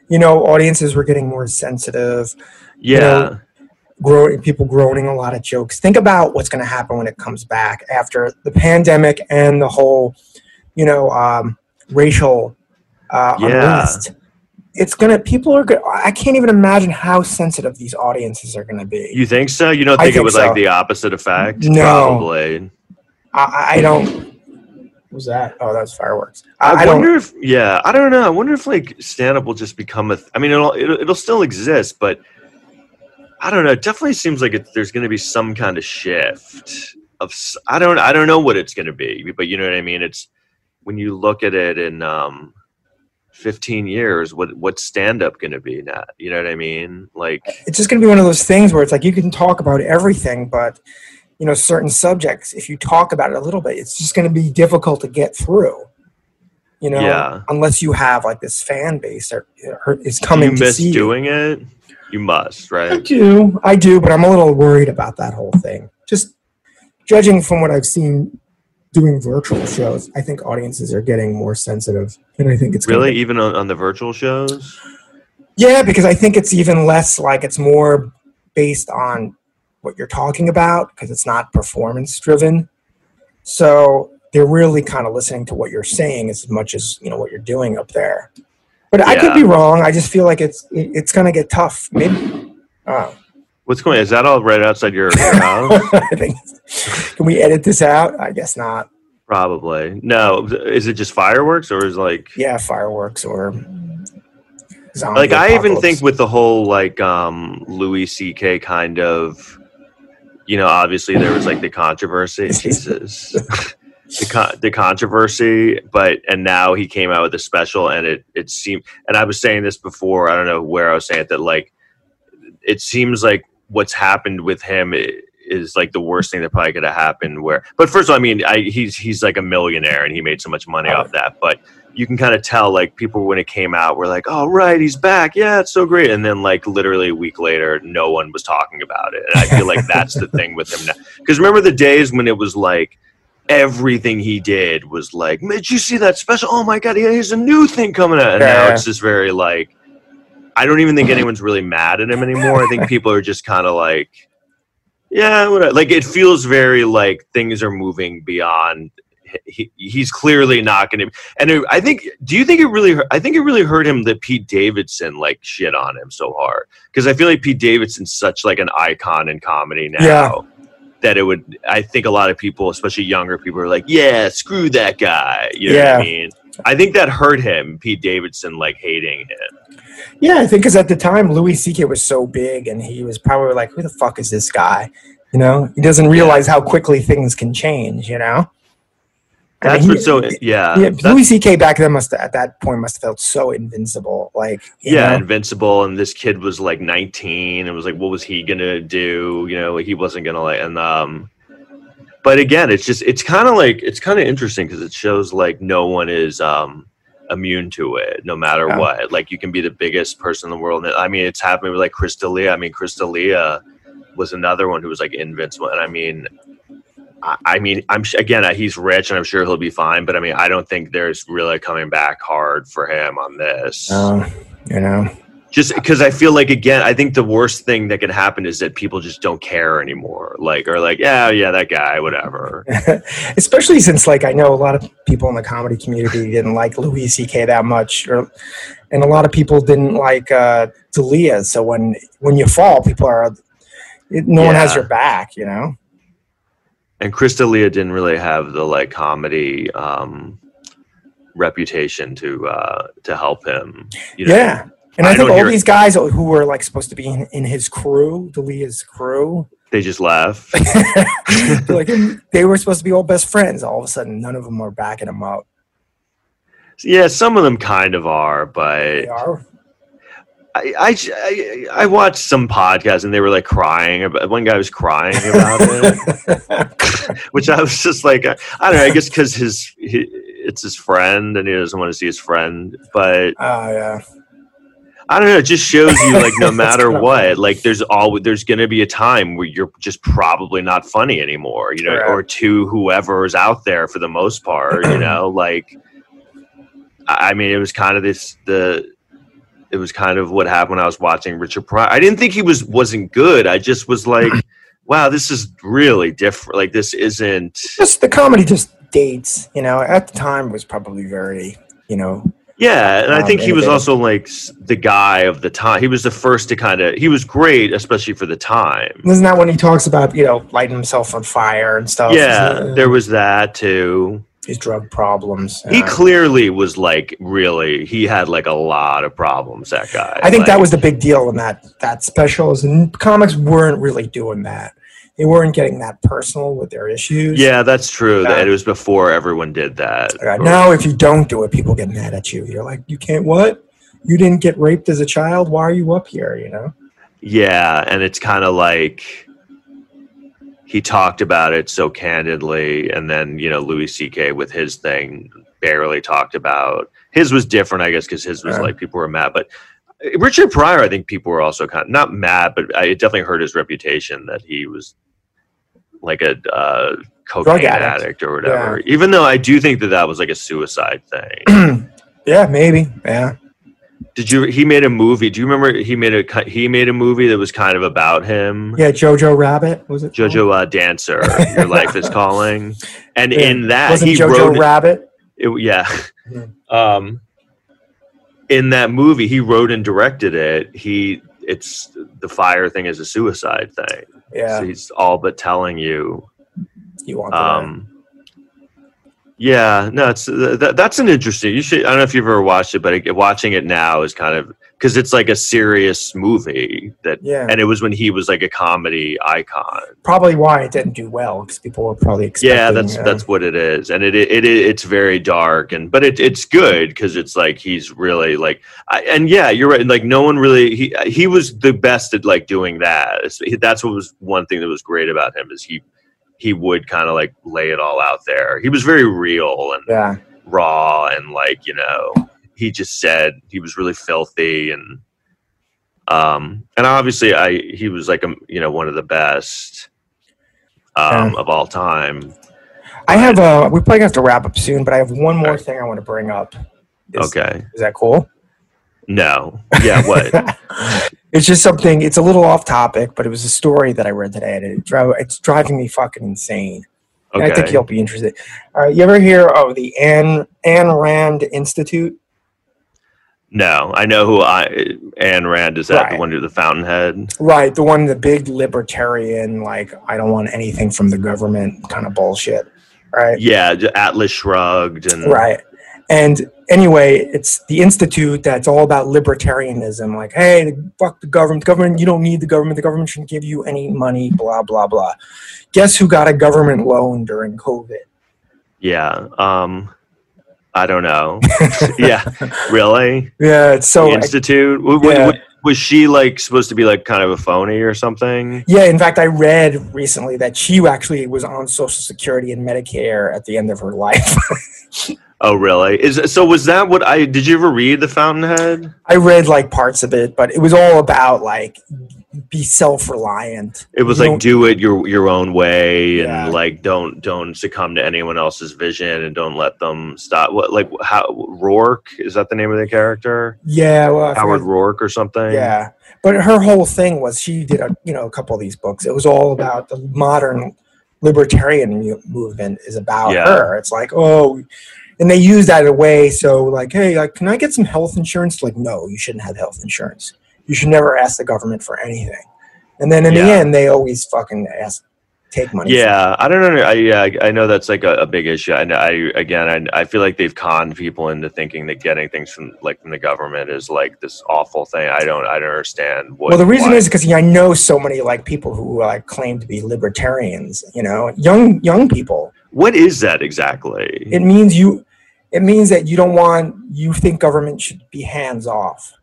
You know, audiences were getting more sensitive. yeah. know, growing people groaning a lot of jokes. Think about what's going to happen when it comes back after the pandemic and the whole, you know, um, racial uh, Yeah. unrest. It's gonna. People are. Gonna, I can't even imagine how sensitive these audiences are going to be. You think so? You don't I think, it was so. like the opposite effect? No. Probably. I, I don't. What was that? Oh, that was fireworks. I, I, I wonder if, yeah, I don't know. I wonder if like stand up will just become a. Th- I mean, it'll, it'll it'll still exist, but I don't know. It definitely seems like it, there's going to be some kind of shift of. I don't. I don't know what it's going to be, but you know what I mean. It's when you look at it and um, 15 years, what what's stand up going to be now? You know what I mean? Like, It's just going to be one of those things where it's like you can talk about everything, but you know, certain subjects. If you talk about it a little bit, it's just going to be difficult to get through. You know, Yeah. unless you have like this fan base that uh, is coming you to miss see you. doing it? You must, right I do, I do, but I'm a little worried about that whole thing. Just judging from what I've seen doing virtual shows, I think audiences are getting more sensitive, and I think it's Really, be- even on, on the virtual shows? Yeah, because I think it's even less like it's more based on what you're talking about because it's not performance driven. So they're really kind of listening to what you're saying as much as you know what you're doing up there. But I could be wrong. I just feel like it's it's gonna get tough. Maybe. Oh, What's going? Is that all right outside your, your (laughs) house? I think. Can we edit this out? I guess not. Probably. No. Is it just fireworks or is like Yeah, fireworks or. Zombie like I even think with the whole like um Louis CK kind of you know, obviously there was like the controversy. (laughs) Jesus. the con- the controversy, but and now he came out with a special and it it seemed and I was saying this before, I don't know where I was saying it that like it seems like what's happened with him is like the worst thing that probably could have happened where but first of all i mean I, he's he's like a millionaire and he made so much money off that but you can kind of tell like people when it came out were like oh right he's back. Yeah it's so great. And then like literally a week later no one was talking about it. And i feel like that's the thing with him now. Because remember the days when it was like everything he did was like did you see that special? Oh my god here's a new thing coming out. And now it's just very like I don't even think anyone's really mad at him anymore. I think (laughs) people are just kind of like, yeah, whatever. Like it feels very like things are moving beyond. He, he's clearly not going to. And it, I think, do you think it really? hurt- I think it really hurt him that Pete Davidson like shit on him so hard because I feel like Pete Davidson's such like an icon in comedy now. Yeah. that it would. I think a lot of people, especially younger people, are like, "Yeah, screw that guy." You know what Yeah. I mean? I think that hurt him, Pete Davidson, like hating him. Yeah, I think because at the time Louis C.K. was so big, and he was probably like, "Who the fuck is this guy?" You know, he doesn't realize how quickly things can change. You know, I That's mean, what's so. Yeah, yeah, Louis C.K. back then must at that point must have felt so invincible. Like, yeah, know? invincible. And this kid was like 19 and was like, what was he gonna do? You know, he wasn't gonna like, and um, but again, it's just, it's kind of like, it's kind of interesting because it shows like no one is um immune to it, no matter Yeah. what. Like you can be the biggest person in the world. I mean, it's happening with like Chris D'Elia. I mean, Chris D'Elia was another one who was like invincible. And I mean, I- I mean, I'm again, he's rich, and I'm sure he'll be fine. But I mean, I don't think there's really coming back hard for him on this Um, you know, just because I feel like again, I think the worst thing that could happen is that people just don't care anymore. Like, or like, yeah, yeah, that guy, whatever. (laughs) especially since like I know a lot of people in the comedy community didn't like Louis C.K. that much, or and a lot of people didn't like uh, D'Elia. So when when you fall, people are it, no one has your back. You know. And Chris D'Elia didn't really have the like comedy um, reputation to uh, to help him. You know? Yeah. And I, I think all these guys who were like supposed to be in, in his crew, D'Elia's crew, they just laugh. (laughs) like they were supposed to be all best friends. All of a sudden, none of them are backing him up. yeah, some of them kind of are, but They are. I, I I I watched some podcasts and they were like crying about. One guy was crying about it. (laughs) which I was just like, I don't know. I guess because his he, it's his friend and he doesn't want to see his friend. But Oh yeah. I don't know. It just shows you like no (laughs) matter what, like there's all there's going to be a time where you're just probably not funny anymore. You know, Correct. or to whoever is out there for the most part. You (clears throat) know, like I I mean, it was kind of this the. It was kind of what happened when I was watching Richard Pryor. I didn't think he was wasn't good. I just was like, (clears throat) "Wow, this is really different. Like this isn't." Just the comedy just dates. You know, at the time was probably very. You know. Yeah, and I Um, think he was also like the guy of the time. He was the first to kind of. He was great, especially for the time. Isn't that when he talks about you know lighting himself on fire and stuff? Yeah, Isn't there was that too. his drug problems. He Uh, clearly was like really. He had like a lot of problems. That guy. I think that was the big deal in that that special. Is comics weren't really doing that. They weren't getting that personal with their issues. Yeah, that's true. Yeah. That it was before everyone did that. Now, if you don't do it, people get mad at you. You're like, you can't. What? You didn't get raped as a child. Why are you up here? You know. Yeah, and it's kind of like he talked about it so candidly, and then you know Louis C.K. with his thing barely talked about. His was different, I guess, because his was Yeah. like people were mad, but Richard Pryor, I think people were also kind of not mad, but I, it definitely hurt his reputation that he was like a uh, cocaine addict. addict. or whatever. Even though I do think that that was like a suicide thing. (clears throat) yeah, maybe. Yeah. Did you? He made a movie. Do you remember? He made a he made a movie that was kind of about him. Yeah, Jojo Rabbit was it? Jojo uh, Dancer, Your Life is Calling, (laughs) and Yeah. in that Wasn't he Jojo wrote. Rabbit? It, yeah, Mhm. um, in that movie, he wrote and directed it. He it's the fire thing is a suicide thing. Yeah, So he's all but telling you. you want Um, yeah, no, it's that, that's an interesting. You should. I don't know if you've ever watched it, but it, watching it now is kind of because it's like a serious movie that, Yeah. and it was when he was like a comedy icon. Probably why it didn't do well because people were probably expecting. yeah that's uh, that's what it is and it it, it it's very dark and but it, it's good because it's like he's really like I, and yeah you're right like no one really he he was the best at like doing that that's what was one thing that was great about him is he he would kind of like lay it all out there he was very real and yeah. raw and like you know he just said he was really filthy and um and obviously i he was like a you know one of the best um Yeah. of all time I have uh we probably have to wrap up soon, but I have one more thing I want to bring up. Is, okay Is that cool? No yeah what (laughs) it's just something. It's a little off topic, but it was a story that I read today, and it dri- it's driving me fucking insane. And I think you'll be interested. All right, you ever hear of the Anne Anne Rand Institute? No, I know who I Ayn Rand is. That the one who the Fountainhead. Right, the one, the big libertarian, like I don't want anything from the government kind of bullshit. Right. Yeah, Atlas Shrugged and Right. And anyway, it's the institute that's all about libertarianism. Like, hey, fuck the government. The government, you don't need the government. The government shouldn't give you any money. Blah blah blah. Guess who got a government loan during COVID? yeah. Um, I don't know. (laughs) yeah, really. Yeah, it's so the Institute. W- w- yeah. w- was she like supposed to be like kind of a phony or something? Yeah, in fact, I read recently that she actually was on Social Security and Medicare at the end of her life. (laughs) Oh, really? Is so? Was that what I did? You ever read the Fountainhead? I read like parts of it, but it was all about like be self-reliant. It was You like don't- it your your own way, and Yeah. like don't don't succumb to anyone else's vision, and don't let them stop. What like how Roark is that the name of the character? Yeah, well, I Howard Roark or something? Yeah, but her whole thing was she did a you know a couple of these books. It was all about the modern libertarian movement is about Yeah. her. It's like oh, and they use that in a way so like hey, like, can I get some health insurance? Like no, you shouldn't have health insurance. You should never ask the government for anything. And then in the end, they always fucking ask take money. Yeah, I don't know. I yeah, I know that's like a, a big issue. I, know- I again, I, I feel like they've conned people into thinking that getting things from like from the government is like this awful thing. I don't, I don't understand. What, well, the reason why- is because I know so many like people who like claim to be libertarians. You know, young young people. What is that exactly? It means you. It means that you don't want. You think government should be hands off.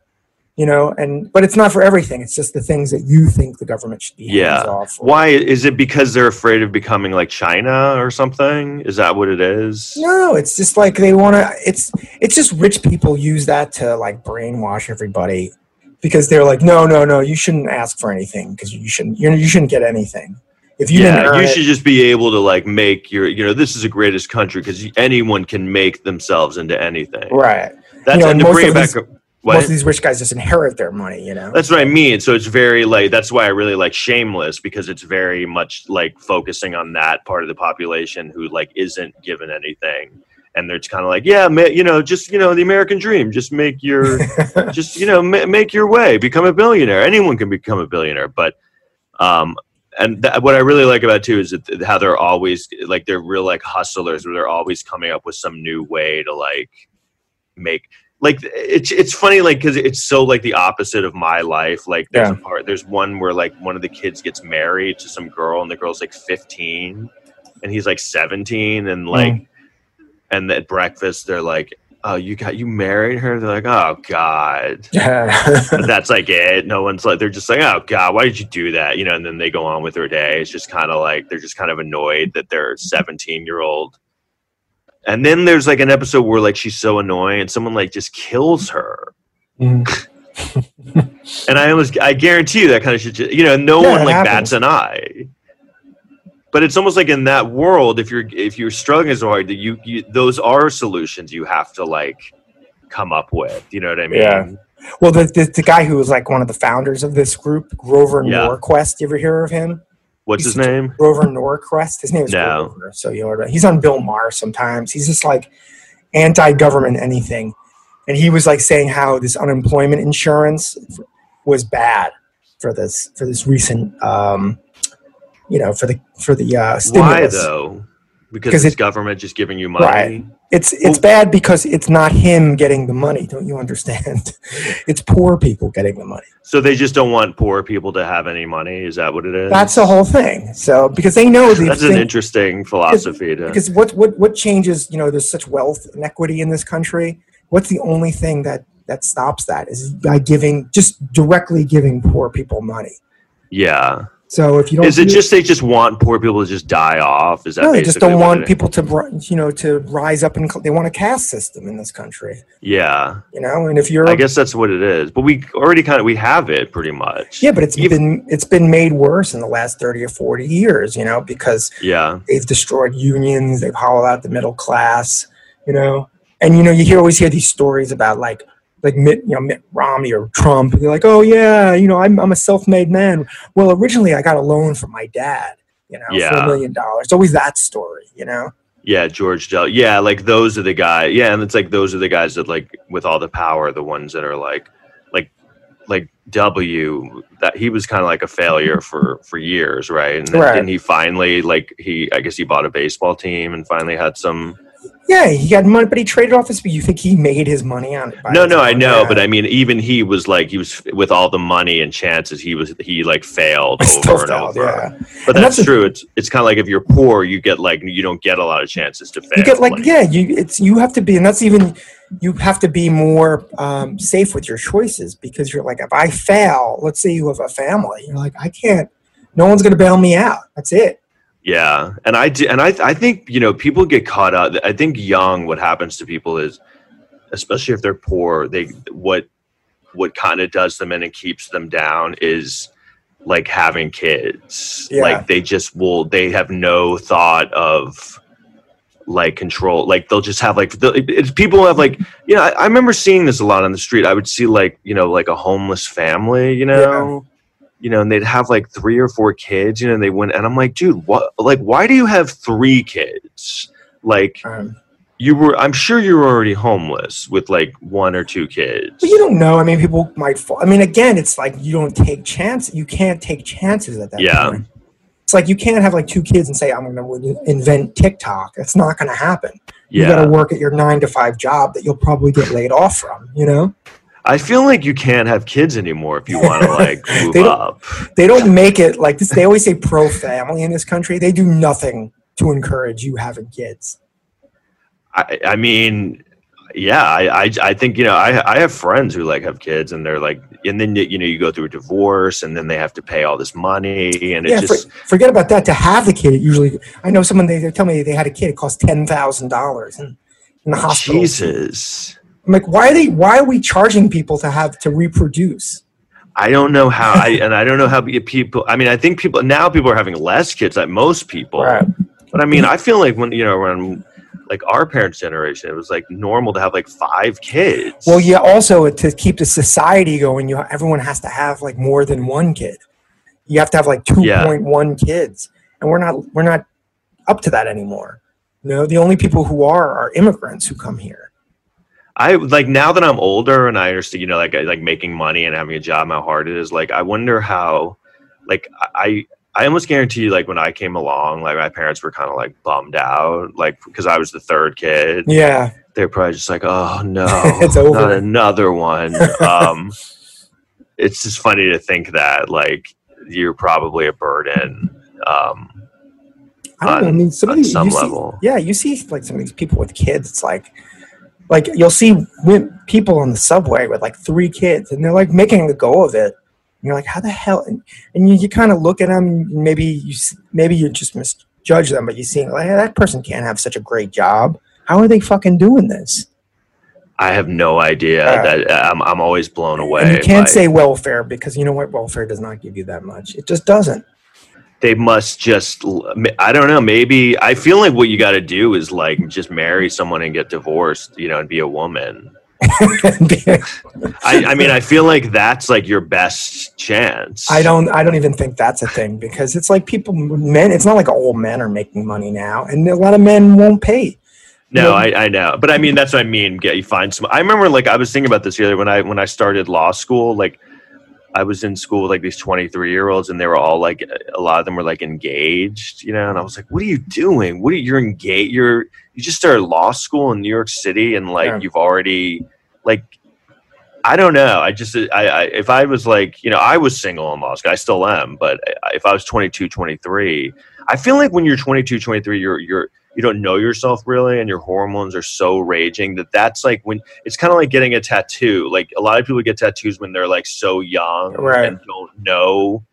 You know, and but it's not for everything. It's just the things that you think the government should be hands Yeah. off. for. Why is it because they're afraid of becoming like China or something? Is that what it is? No, it's just like they want to. It's it's just rich people use that to like brainwash everybody because they're like, no, no, no, you shouldn't ask for anything because you shouldn't. You you shouldn't get anything if you yeah, you it. should just be able to like make your, you know, this is the greatest country because anyone can make themselves into anything. Right. That's You know, and to bring it of back. these-? Most of these rich guys just inherit their money. You know. That's what I mean. So it's very like that's why I really like Shameless because it's very much like focusing on that part of the population who like isn't given anything, and they're kind of like, yeah, ma- you know, just you know, the American dream, just make your, (laughs) just you know, ma- make your way, become a billionaire. Anyone can become a billionaire, but, um, and that, what I really like about it, too is that th- how they're always like they're real like hustlers, where they're always coming up with some new way to like make like it's it's funny like because it's so like the opposite of my life like there's Yeah. a part there's one where like one of the kids gets married to some girl and the girl's like 15 and he's like 17 and like mm. and at breakfast they're like oh you got you married her? They're like oh god. (laughs) Yeah. That's like it. No one's like they're just like oh god why did you do that? You know and then they go on with their day. It's just kind of like they're just kind of annoyed that their 17 year old and then there's like an episode where like she's so annoying and someone like just kills her. Mm. (laughs) and i almost i guarantee you that kind of shit you know no Yeah, one like happens. bats an eye but it's almost like in that world if you're if you're struggling so hard that you, you those are solutions you have to like come up with you know what i mean Yeah. Well, the, the the guy who was like one of the founders of this group, Grover Yeah. Norquist. You ever hear of him? what's his name Grover Norquist. His name is No. Grover. So you know, he's on Bill Maher sometimes. He's just like anti-government anything, and he was like saying how this unemployment insurance was bad for this for this recent, um, you know, for the for the uh, why though Because it's it- government just giving you money Right. It's it's bad because it's not him getting the money. Don't you understand? (laughs) it's poor people getting the money. so they just don't want poor people to have any money is that what it is That's the whole thing. So because they know the that's an interesting philosophy to because what what what changes? You know, there's such wealth and equity in this country. What's the only thing that that stops that is by giving just directly giving poor people money. yeah So if you don't, is it do- just they just want poor people to just die off is that no? They just don't want people to you know to rise up and they want a caste system in this country. yeah You know, and if you're I guess that's what it is. But we already kind of we have it pretty much. yeah, but it's Even- been it's been made worse in the last thirty or forty years. You know, because Yeah. they've destroyed unions, they've hollowed out the middle class, you know. And you know, you hear always hear these stories about like like Mitt, you know, Mitt Romney or Trump. They're like, oh yeah, you know, I'm I'm a self-made man. Well, originally I got a loan from my dad, you know, for Yeah. a million dollars. It's always that story, you know. Yeah, George Del. Yeah, like those are the guys. Yeah, and it's like those are the guys that like with all the power, the ones that are like, like, like W. That he was kind of like a failure for for years, right? And then, Right. then he finally like he, I guess he bought a baseball team and finally had some. Yeah, he got money, but he traded off his. You think he made his money on it? No, no, I know, but I mean, even he was like he was with all the money and chances. He was he like failed over and failed, over. yeah. But And that's, that's true. It's it's kind of like if you're poor, you get like you don't get a lot of chances to fail. You get like yeah, you it's you have to be, and that's even you have to be more um, safe with your choices because you're like, if I fail, let's say you have a family, you're like, I can't. No one's going to bail me out. That's it. Yeah, and I do, and I I think you know people get caught up. I think young, what happens to people is, especially if they're poor, they what what kind of does them in and keeps them down is like having kids. Yeah. Like they just will. They have no thought of like control. Like they'll just have like the, it's people have like you know. I, I remember seeing this a lot on the street. I would see like you know like a homeless family. You know you know, and they'd have like three or four kids, you know, and they went, and I'm like, dude, what, like, why do you have three kids? Like, Um, you were, I'm sure you were already homeless with like one or two kids. but you don't know. I mean, people might fall. I mean, again, it's like you don't take chances. You can't take chances at that Yeah. point. It's like you can't have like two kids and say, I'm going to invent TikTok. It's not going to happen. Yeah. You got to work at your nine to five job that you'll probably get laid off from, you know? I feel like you can't have kids anymore if you want to (laughs) like move They up. they don't make it like this. They always say pro family in this country. They do nothing to encourage you having kids. I, I mean, yeah, I, I, I think, you know, I, I have friends who like have kids and they're like, and then, you know, you go through a divorce and then they have to pay all this money and yeah, for, forget about that. To have the kid, it usually I know someone they, they tell me they had a kid. It cost ten thousand dollars in, in the hospital. Jesus. I'm like, why are they? Why are we charging people to have to reproduce? I don't know how I and I don't know how people. I mean, I think people now people are having less kids, like most people. Right. But I mean, I feel like when you know when like our parents' generation, it was like normal to have like five kids. Well, yeah. Also, to keep the society going, you everyone has to have like more than one kid. You have to have like two Yeah. point one kids, and we're not we're not up to that anymore. You know, the only people who are are immigrants who come here. I like now that I'm older and I understand, you know, like like making money and having a job, how hard it is. Like, I wonder how, like, I I almost guarantee you, like when I came along, like my parents were kind of like bummed out, like because I was the third kid. Yeah, they're probably just like, oh no, (laughs) It's over. not another one. (laughs) um, it's just funny to think that like you're probably a burden. Um, I don't know. I mean, some of these, some you see- level. yeah, you see like some of these people with kids. It's like, like you'll see people on the subway with like three kids, and they're like making the go of it. And you're like, how the hell? And, and you, you kind of look at them. Maybe you maybe you just misjudge them, but you see like "Hey, that person can't have such a great job. How are they fucking doing this? I have no idea. Yeah. That uh, I'm I'm always blown away. You can't by- say welfare because you know what? Welfare does not give you that much. It just doesn't. They must just. I don't know. Maybe I feel like what you got to do is like just marry someone and get divorced, you know, and be a woman. (laughs) I, I mean, I feel like that's like your best chance. I don't. I don't even think that's a thing because it's like people, men. It's not like all men are making money now, and a lot of men won't pay. No. I, I know, but I mean that's what I mean. Get you find some. I remember like I was thinking about this the other when I when I started law school. Like I was in school with like these twenty three year olds, and they were all like a lot of them were like engaged, you know. And I was like, "What are you doing? What are you're engaged? You're you just started law school in New York City, and like Yeah. you've already like." I don't know. I just, I, I, if I was like, you know, I was single in law school. I still am. But uh, if I was 22, 23, I feel like when you're 22, 23, you're, you're, you don't know yourself really and your hormones are so raging that that's like when it's kind of like getting a tattoo like a lot of people get tattoos when they're like so young Right. and don't know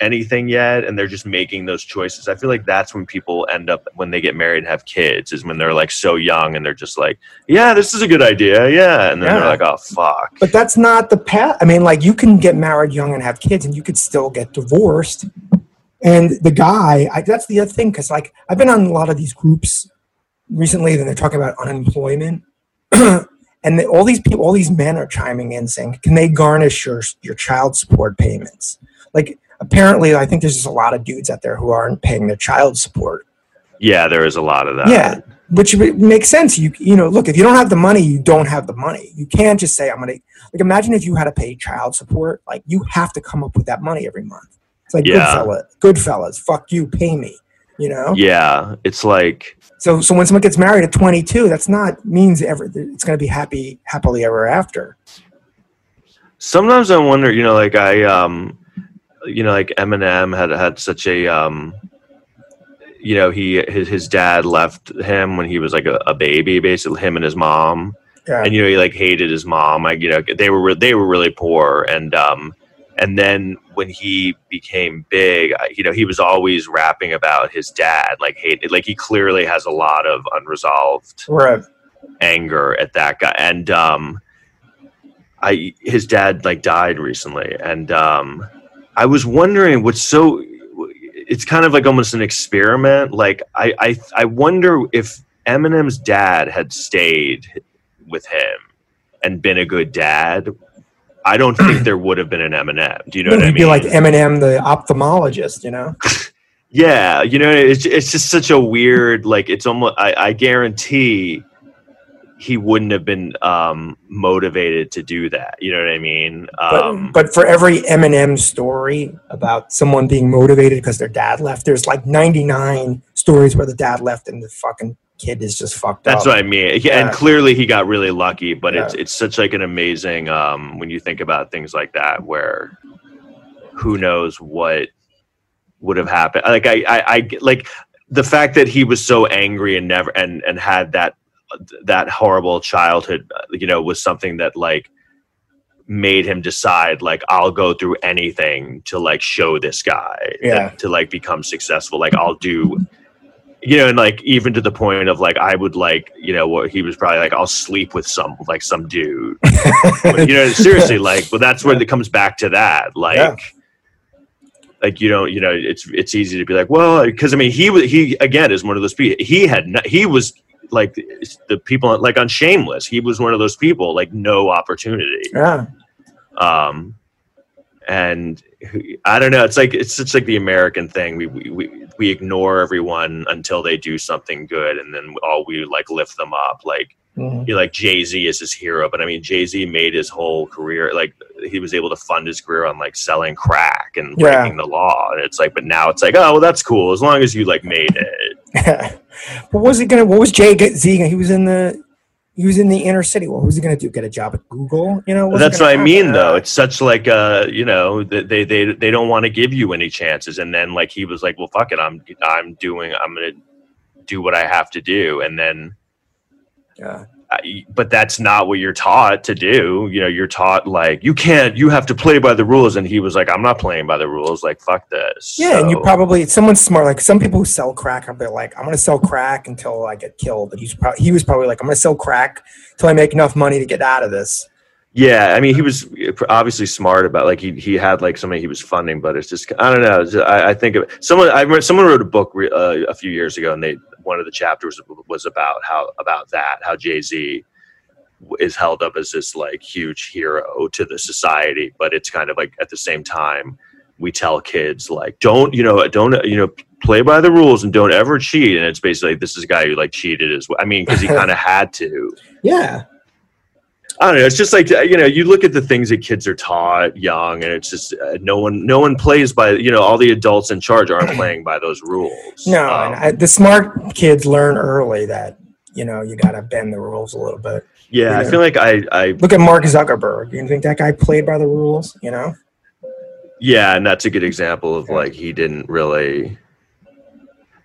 anything yet and they're just making those choices i feel like that's when people end up when they get married and have kids is when they're like so young and they're just like yeah this is a good idea yeah and then Yeah. they're like oh fuck But that's not the path. I mean, like you can get married young and have kids, and you could still get divorced. And the guy, I, that's the other thing, because like I've been on a lot of these groups recently, and they're talking about unemployment, (clears throat) and they, all these people, all these men are chiming in saying, "Can they garnish your your child support payments?" Like apparently, I think there's just a lot of dudes out there who aren't paying their child support. Yeah, there is a lot of that. Yeah, which makes sense. You you know, look, if you don't have the money, you don't have the money. You can't just say I'm gonna like. Imagine if you had to pay child support. Like you have to come up with that money every month. It's like Yeah. Goodfellas. Goodfellas. Fuck you, pay me. You know. Yeah, it's like So so when someone gets married at 22, that's not means ever. It's gonna be happy happily ever after. sometimes I wonder, you know, like I, um, you know, like Eminem had had such a, um, you know, he his his dad left him when he was like a, a baby, basically him and his mom, Yeah. and you know he like hated his mom. Like you know they were re- they were really poor, and um, and then when he became big, you know, he was always rapping about his dad, like hate, like he clearly has a lot of unresolved right. anger at that guy. And um i his dad like died recently. And um i was wondering what's so it's kind of like almost an experiment. Like i i, I wonder if eminem's dad had stayed with him and been a good dad i don't think (clears throat) there would have been an eminem do you know what i mean be like Eminem, the ophthalmologist. You know. (laughs) yeah, you know, it's it's just such a weird like it's almost I, I guarantee he wouldn't have been um motivated to do that. You know what I mean? But, Um but for every Eminem story about someone being motivated because their dad left, there's like 99 stories where the dad left and the fucking kid is just fucked that's up. That's what I mean. Yeah, and clearly he got really lucky, but it's Yeah. it's such like an amazing um when you think about things like that where who knows what would have happened. Like I I, I like the fact that he was so angry and never and and had that that horrible childhood you know was something that like made him decide like I'll go through anything to like show this guy that- Yeah. to like become successful like I'll do you know and like even to the point of like I would like you know what he was probably like I'll sleep with some like some dude (laughs) you know seriously like well that's where it comes back to that like Yeah. like you don't you know it's it's easy to be like well because i mean he was he again is one of those people he had no, he was like the people like on shameless he was one of those people like no opportunity yeah. um and i don't know it's like it's such like the american thing we we, we we ignore everyone until they do something good and then all we like lift them up like Mhm. you know, like Jay Z is his hero, but I mean Jay Z made his whole career like he was able to fund his career on like selling crack and Yeah. breaking the law, and it's like, but now it's like, oh, well, that's cool as long as you like made it. (laughs) what was he gonna? What was Jay Z? He was in the. He was in the inner city. What was he gonna do? Get a job at Google? You know. that's what I mean, though. It's such like uh, you know, they they they don't want to give you any chances, and then like he was like, well, fuck it, I'm I'm doing, I'm gonna do what I have to do, and then Yeah. But that's not what you're taught to do. You know, you're taught like you can't, you have to play by the rules. And he was like, I'm not playing by the rules. Like, fuck this. Yeah, and you probably someone's smart. Like some people who sell crack, are like, I'm gonna sell crack until I get killed. And he's probably he was probably like, I'm gonna sell crack until I make enough money to get out of this. yeah. I mean, he was obviously smart about like he he had like somebody he was funding, but it's just I don't know. Just- I, I think of someone I read, someone wrote a book uh, a few years ago, and they one of the chapters was about how about that how Jay Z is held up as this like huge hero to the society, but it's kind of like at the same time we tell kids like don't you know don't you know play by the rules and don't ever cheat. And it's basically this is a guy who like cheated as well i mean because he (laughs) kind of had to. Yeah, I don't know. It's just like you know, you look at the things that kids are taught young, and it's just uh, no one, no one plays by you know, all the adults in charge aren't playing by those rules. no, Um, and I, the smart kids learn early that you know you gotta bend the rules a little bit. yeah, I feel like I, I, Look at Mark Zuckerberg. You think that guy played by the rules? You know? yeah, and that's a good example of Yeah. like he didn't really.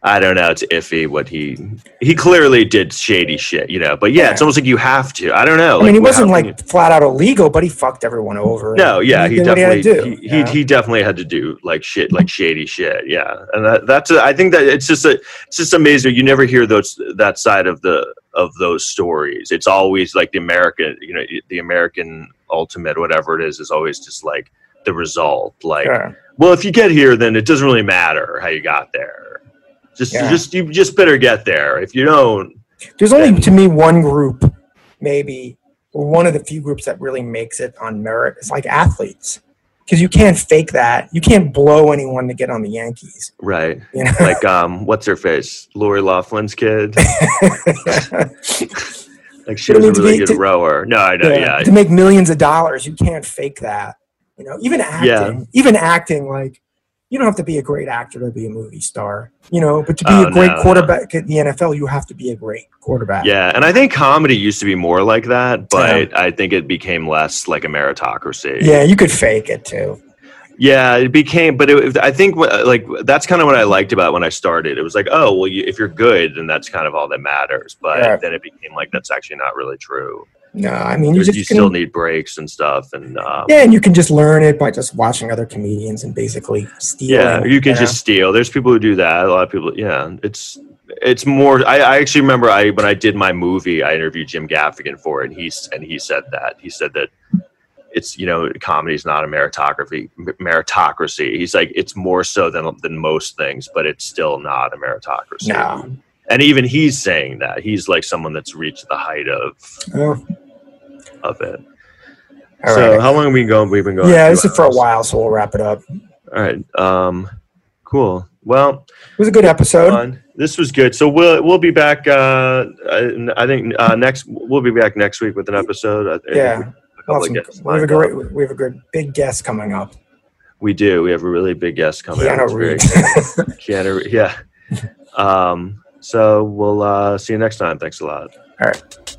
I don't know. It's iffy what he he clearly did shady shit, you know. But yeah, it's almost like you have to. I don't know. I mean, he wasn't like flat out illegal, but he fucked everyone over. No, yeah, he definitely had to do, he, you he, he definitely had to do like shit, like shady shit. Yeah, and that, that's a, I think that it's just a it's just amazing. You never hear those that side of the of those stories. It's always like the American, you know, the American ultimate, whatever it is, is always just like the result. Like, Yeah. well, if you get here, then it doesn't really matter how you got there. Just Yeah. just you just better get there. If you don't, There's only to me one group, maybe, or one of the few groups that really makes it on merit. It's like athletes. because you can't fake that. You can't blow anyone to get on the Yankees. Right. You know? Like um, what's her face? Lori Laughlin's kid. (laughs) Like she was a really good to- rower. No, I know. Yeah. To make millions of dollars, you can't fake that. You know, even acting, yeah. even acting, like you don't have to be a great actor to be a movie star. You know, but to be Oh, a great no, no. quarterback at the NFL, you have to be a great quarterback. Yeah, and I think comedy used to be more like that, but I think it became less like a meritocracy. Yeah, you could fake it too. Yeah, it became, but it, I think like that's kind of what I liked about when I started. It was like, oh, well, you, if you're good, then that's kind of all that matters. But Yeah. then it became like that's actually not really true. No, I mean you just you can- still need breaks and stuff, and um, Yeah, and you can just learn it by just watching other comedians and basically stealing. yeah, you can know? just steal. There's people who do that. A lot of people, yeah, it's it's more. I, I actually remember I when I did my movie, I interviewed Jim Gaffigan for it, and he's and he said that he said that it's you know comedy is not a meritocracy meritocracy. He's like it's more so than than most things, but it's still not a meritocracy. No. And even he's saying that he's like someone that's reached the height of Oh, of it. all so right. how long have we been going? We've been going. yeah, this is for a while, so we'll wrap it up. All right. Um, cool. Well, it was a good episode. This was good. So we'll we'll be back. Uh, I, I think uh, next we'll be back next week with an episode. I Yeah. we- a We'll have some- we have a great, up. we have a good big guest coming up. We do. We have a really big guest coming. up. Keanu Reeves. (laughs) Keanu, yeah. Um, so we'll uh, see you next time. Thanks a lot. All right.